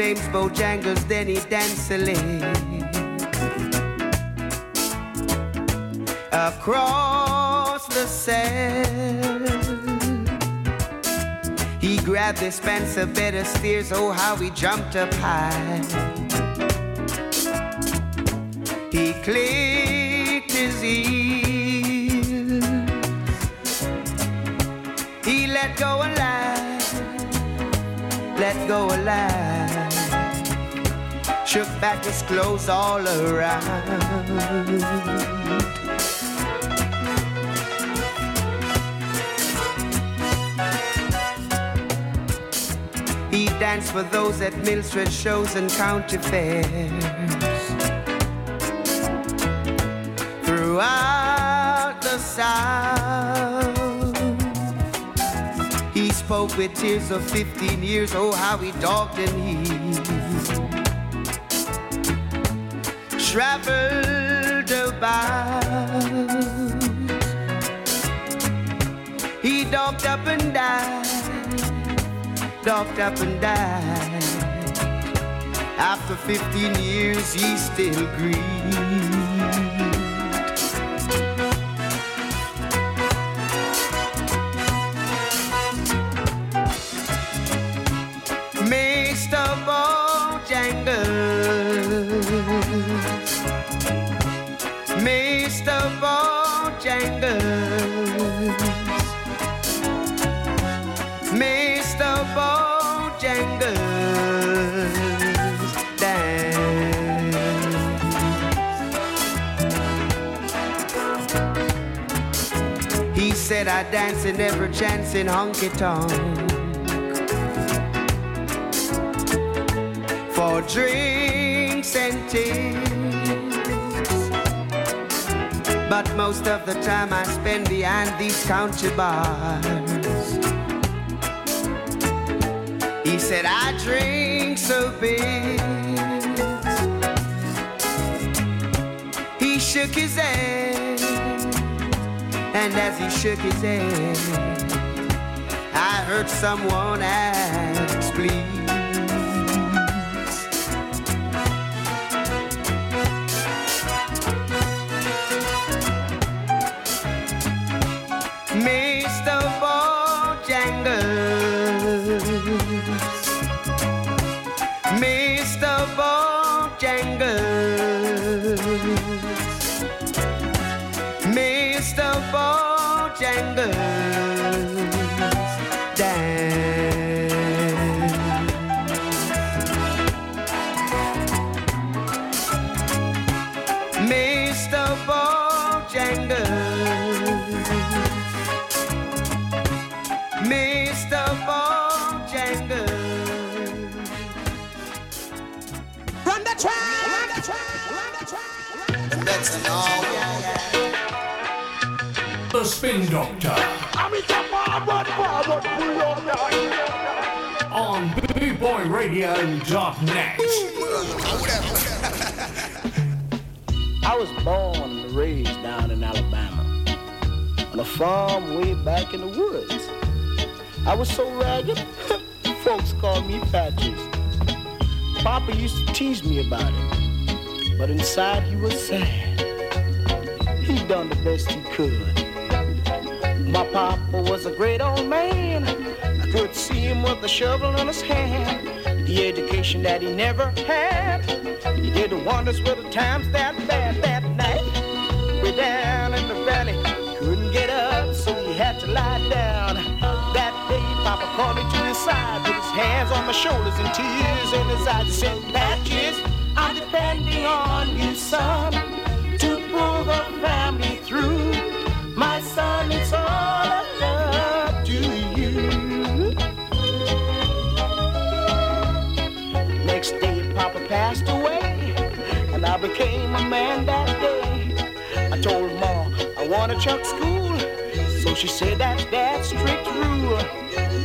Name's Bojangles, then he danced a across the sand. He grabbed his Spencer better steers, oh how he jumped up high. He clicked his heels. He let go a line, let go a line. Shook back his clothes all around. He danced for those at Mildred shows and county fairs. Throughout the South, he spoke with tears of 15 years. Oh, how he dogged and he traveled about. He dogged up and died docked up and died. After 15 years, he still grieved. Dance in every chance in honky tonk for drinks and tips. But most of the time I spend behind these county bars. He said, I drink so big. He shook his head, and as he shook his head, I heard someone ask, please. Spin Doctor on BootboyRadio.net. I was born and raised down in Alabama on a farm way back in the woods. I was so ragged, *laughs* folks called me Patches. Papa used to tease me about it, but inside he was sad. He done the best he could. My papa was a great old man. I could see him with a shovel in his hand. The education that he never had. He did wonders with the times that bad that night. Way down in the valley, couldn't get up, so he had to lie down. That day, Papa called me to his side, put his hands on my shoulders and tears in his eyes. He said, Patches, I'm depending on you, son, became a man that day. I told Ma I want to chuck school, so she said that's Dad's strict rule.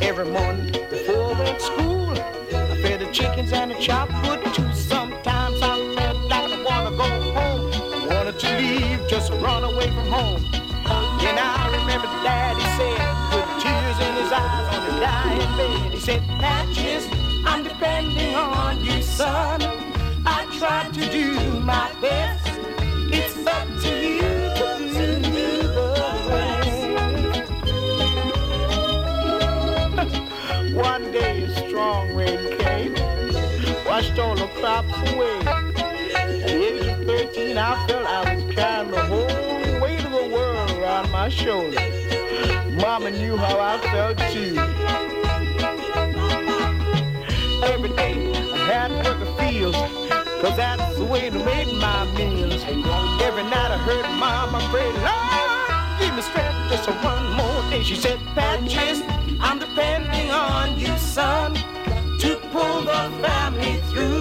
Every morning before I went school, I fed the chickens and the chopped wood too. Sometimes I felt like I wanna go home, I wanted to leave, just run away from home. Then I remember Daddy said, with tears in his eyes on the dying bed, he said, Patches, away. At the age of 13, I felt I was carrying the whole weight of the world around my shoulder. Mama knew how I felt too. Every day I had to work the fields, cause that's the way to make my meals. Every night I heard Mama pray, Lord, give me strength just one more day. She said, Patches, I'm depending on you, son, to pull the family through.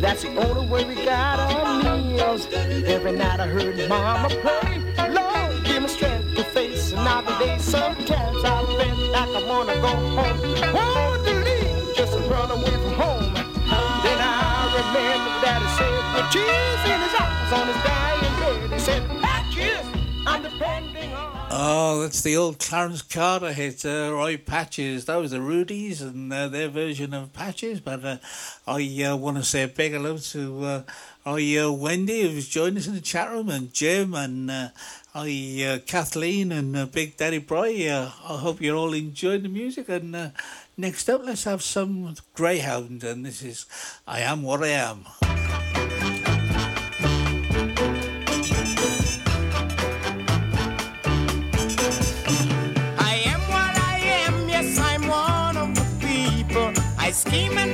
That's the only way we got our meals. Every night I heard Mama pray, Lord, give me strength to face another day. Sometimes I feel like I wanna go home. Want to leave, just to run away from home. Then I remember that said, with tears in his eyes on his dying Oh, that's the old Clarence Carter hit, uh, Roy Patches. That was the Rudies and uh, their version of Patches. But uh, I uh, want to say a big hello to uh, I, uh, Wendy, who's joined us in the chat room, and Jim, and I, Kathleen, and Big Daddy Bry. I hope you're all enjoying the music. And next up, let's have some Greyhound. And this is I Am What I Am. People.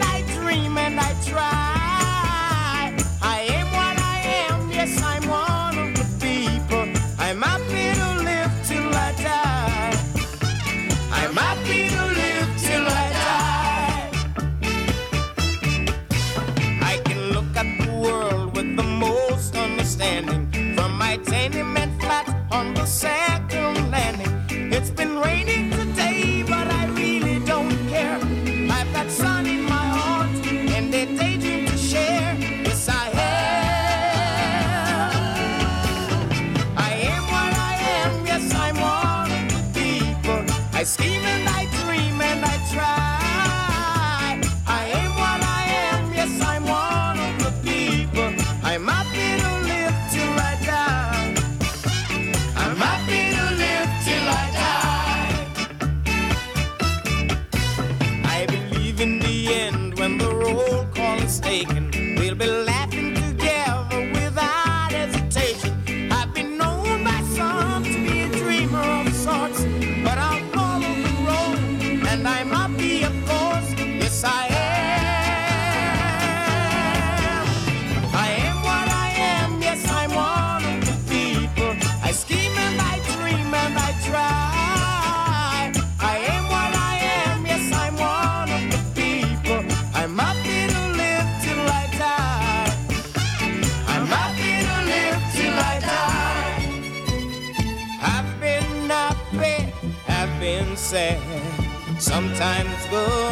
making Sometimes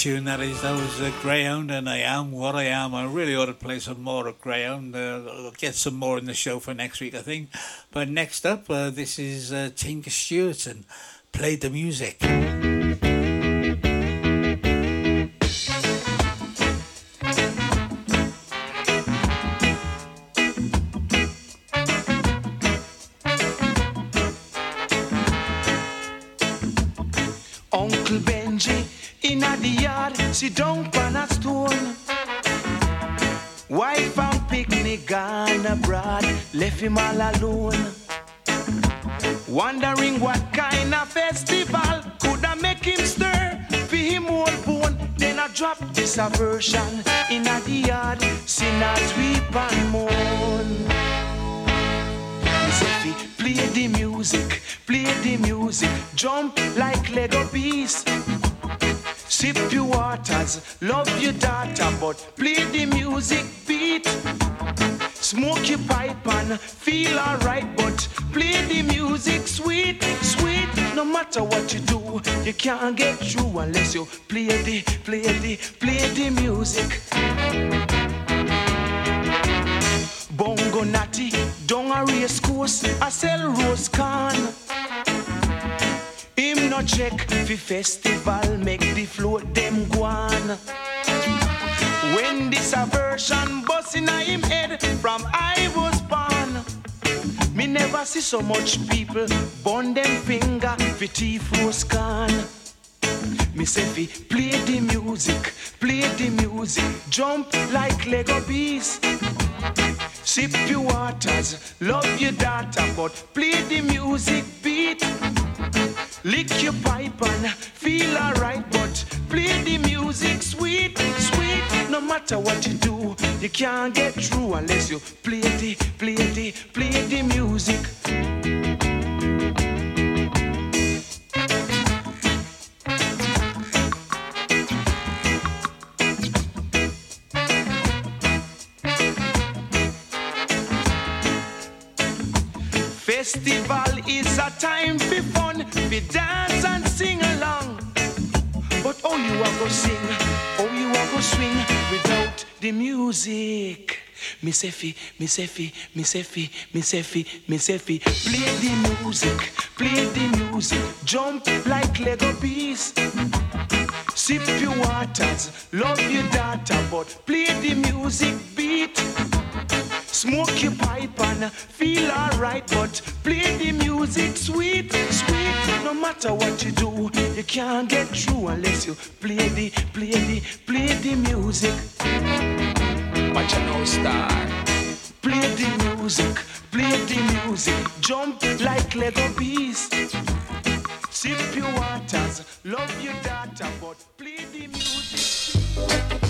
tune that is. That was uh, Greyhound and I Am What I Am. I really ought to play some more of Greyhound. Uh, I'll get some more in the show for next week, I think. But next up, uh, this is uh, Tinga and Play the Music. Left him all alone. Wondering what kind of festival could I make him stir for him old bone. Then I drop this aversion in a the yard, sinners weep and moan. Sophie, play the music, play the music, jump like Lego bees. Sip your waters, love your daughter, but play the music beat. Smoke your pipe and feel alright, but play the music sweet, sweet. No matter what you do, you can't get through unless you play the, play the, play the music. Bongo natty, down a race course, I sell rose corn. Him no check fi festival, make the float them go on. When this aversion bust in him head from I was born, me never see so much people burn them finger fi thief rose corn. Me say fi play the music, play the music, jump like Lego bees. Sip your waters, love your daughter, but play the music beat. Lick your pipe and feel alright, but play the music sweet, sweet. No matter what you do, you can't get through unless you play the, play the, play the music. Festival is a time for fun, we dance and sing along. But oh, you are go sing, swing without the music. Fi, me say fi, me say fi, me say fi. Play the music, play the music, jump like Lego bees. Sip your waters, love your daughter, but play the music beat. Smoke your pipe and feel alright, but play the music sweet, sweet. No matter what you do, you can't get through unless you play the, play the, play the music. Watch out now, star. Play the music, play the music, jump like Lego bees. Sip your waters, love your daughter, but play the music.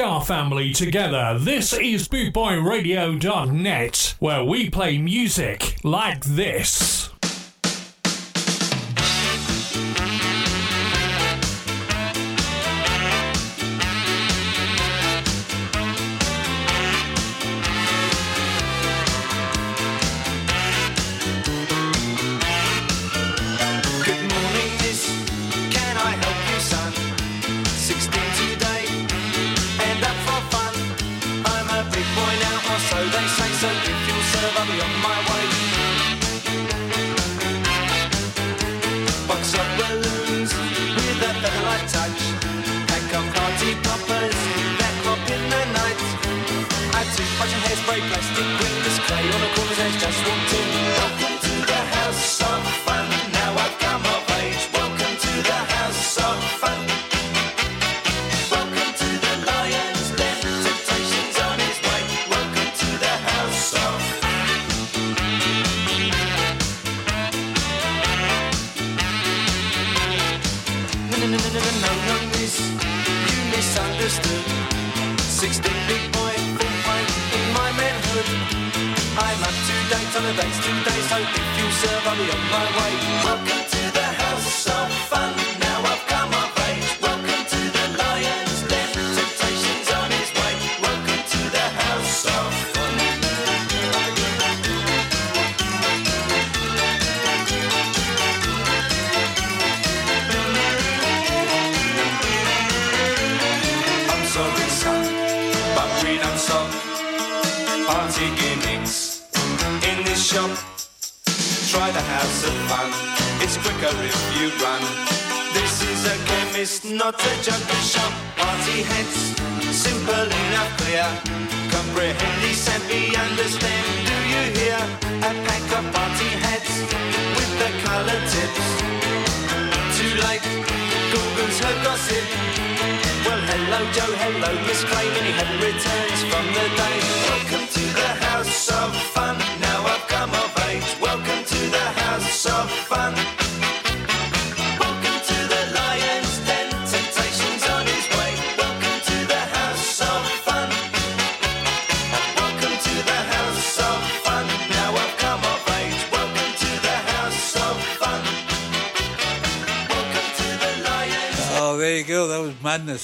our family together. This is BootboyRadio.net, where we play music like this.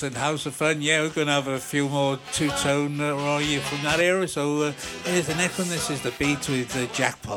And House of Fun. Yeah, we're going to have a few more two-tone uh, you from that era. So uh, here's the next one. This is the beat with the jackpot.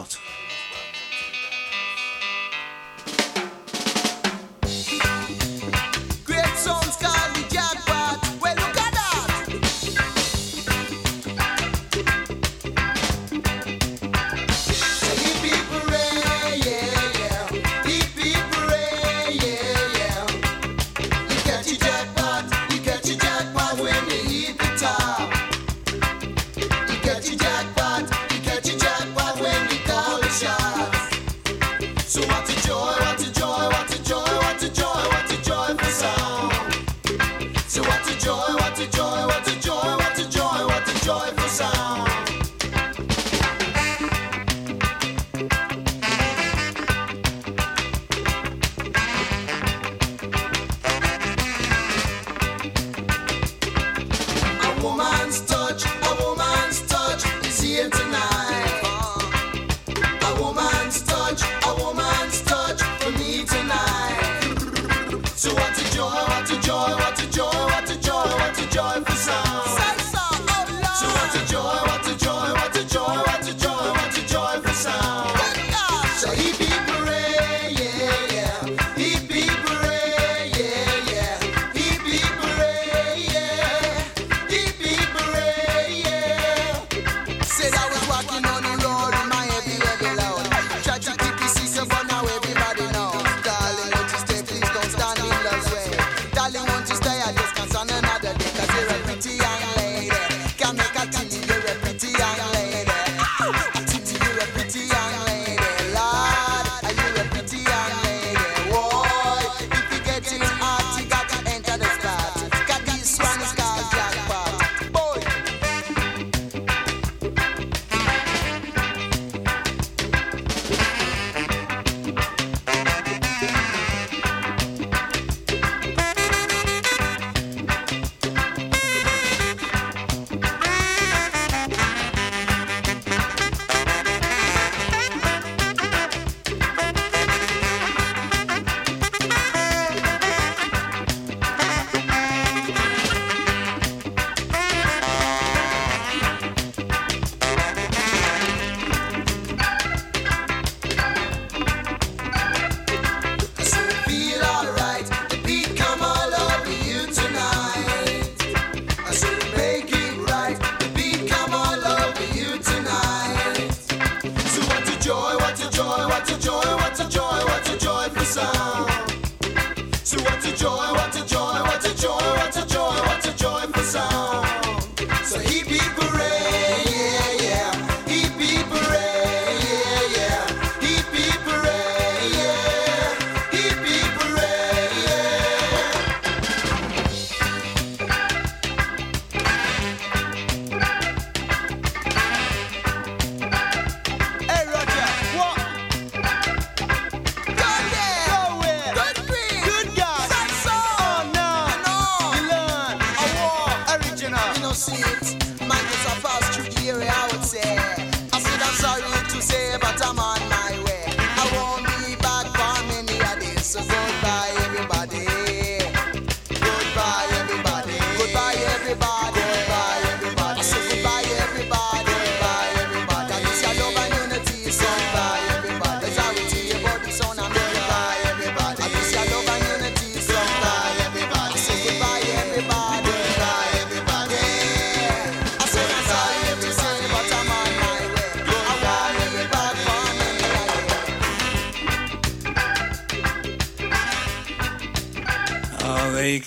woman.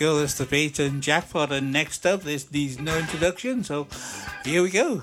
That's the beat and jackpot. And next up, this needs no introduction. So here we go.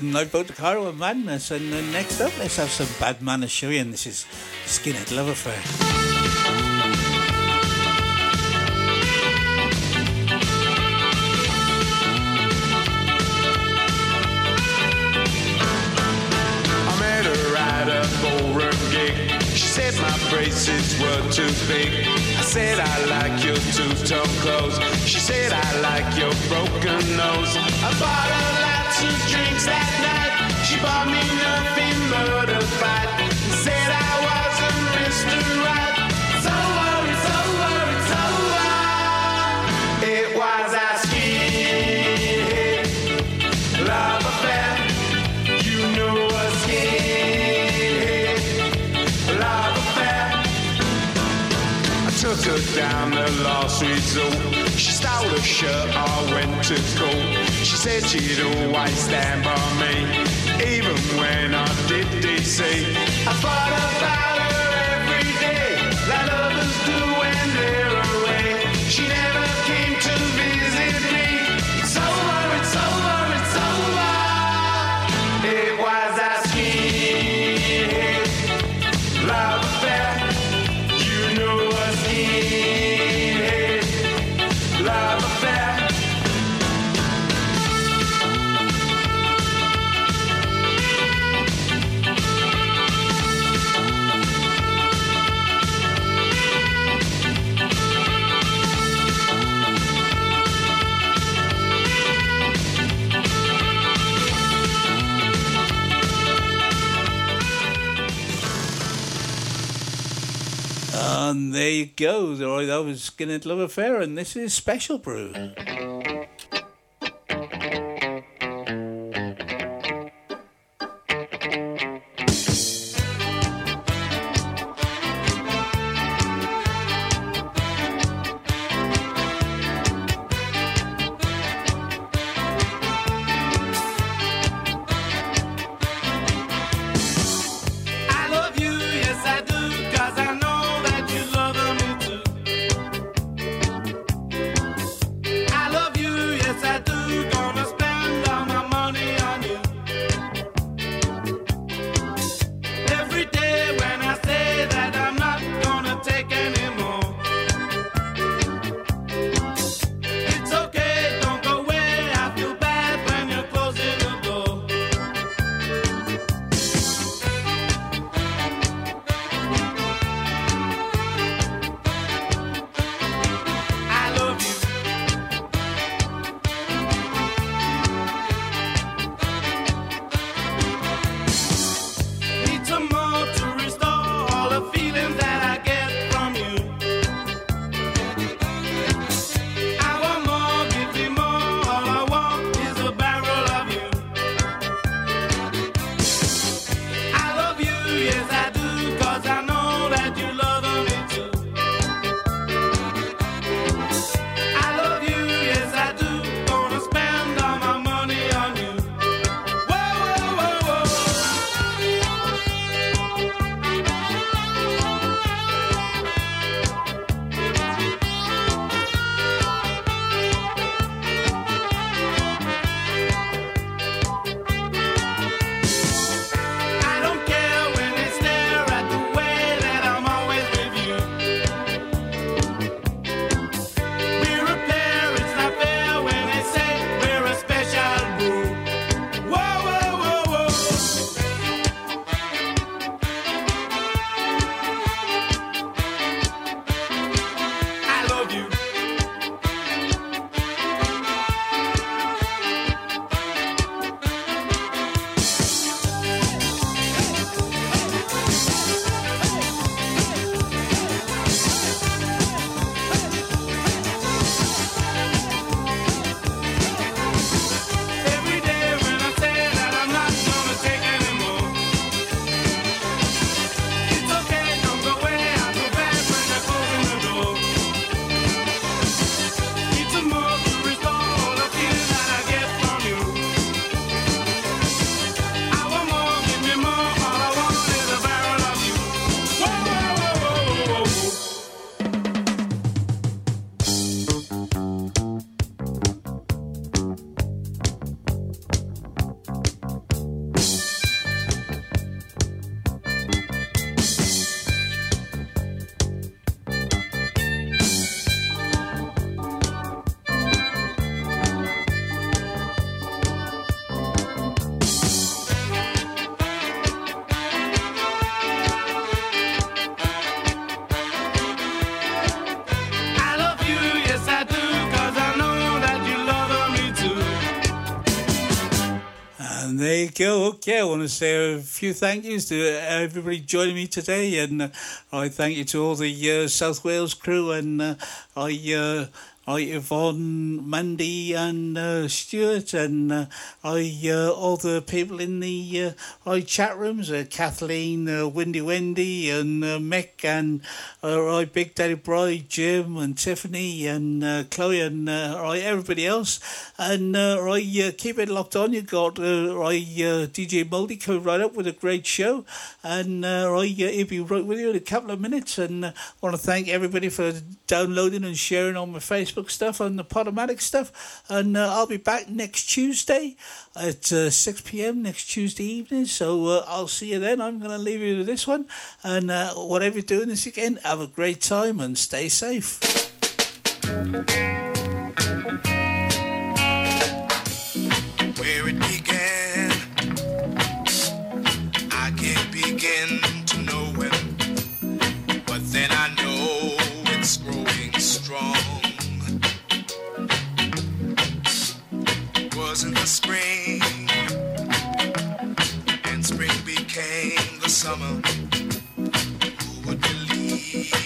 Go. That was a Nightboat to Cairo with Madness. And uh, next up, let's have some Bad. And this is Skinhead Love Affair. I a said my braces were too big. I said I like your two-tone clothes. She said I like your broken nose. I bought her lots drinks that night. She bought me nothing but a fight. Said I wasn't Mr. Right. Over, it's over, it's over. It was a love affair. You love affair. I took her down the last resort. She stole a shirt, I went to court. Said she'd always stand by me, even when I did DC. I thought about And there you go. That was Skinhead Love Affair, and this is Special Brew. Mm. Okay, I want to say a few thank yous to everybody joining me today, and uh, I thank you to all the uh, South Wales crew, and uh, I, uh, I Yvonne, Mandy, and uh, Stuart, and uh, I uh, all the people in the uh, I chat rooms, uh, Kathleen, uh, Windy Wendy, and Mick, and I Big Daddy Bride, Jim, and Tiffany, and Chloe, and right, everybody else, and uh, keep it locked on. You got uh, DJ Muldy coming right up with a great show, and uh, he'll be right with you in a couple of minutes. And want to thank everybody for downloading and sharing on my Facebook stuff and the Podomatic stuff. And uh, I'll be back next Tuesday at uh, 6 p.m. next Tuesday evening. So uh, I'll see you then. I'm going to leave you with this one. And uh, whatever you're doing this weekend, have a great time and stay safe. where it began. I can't begin Was in the spring, and spring became the summer. Who would believe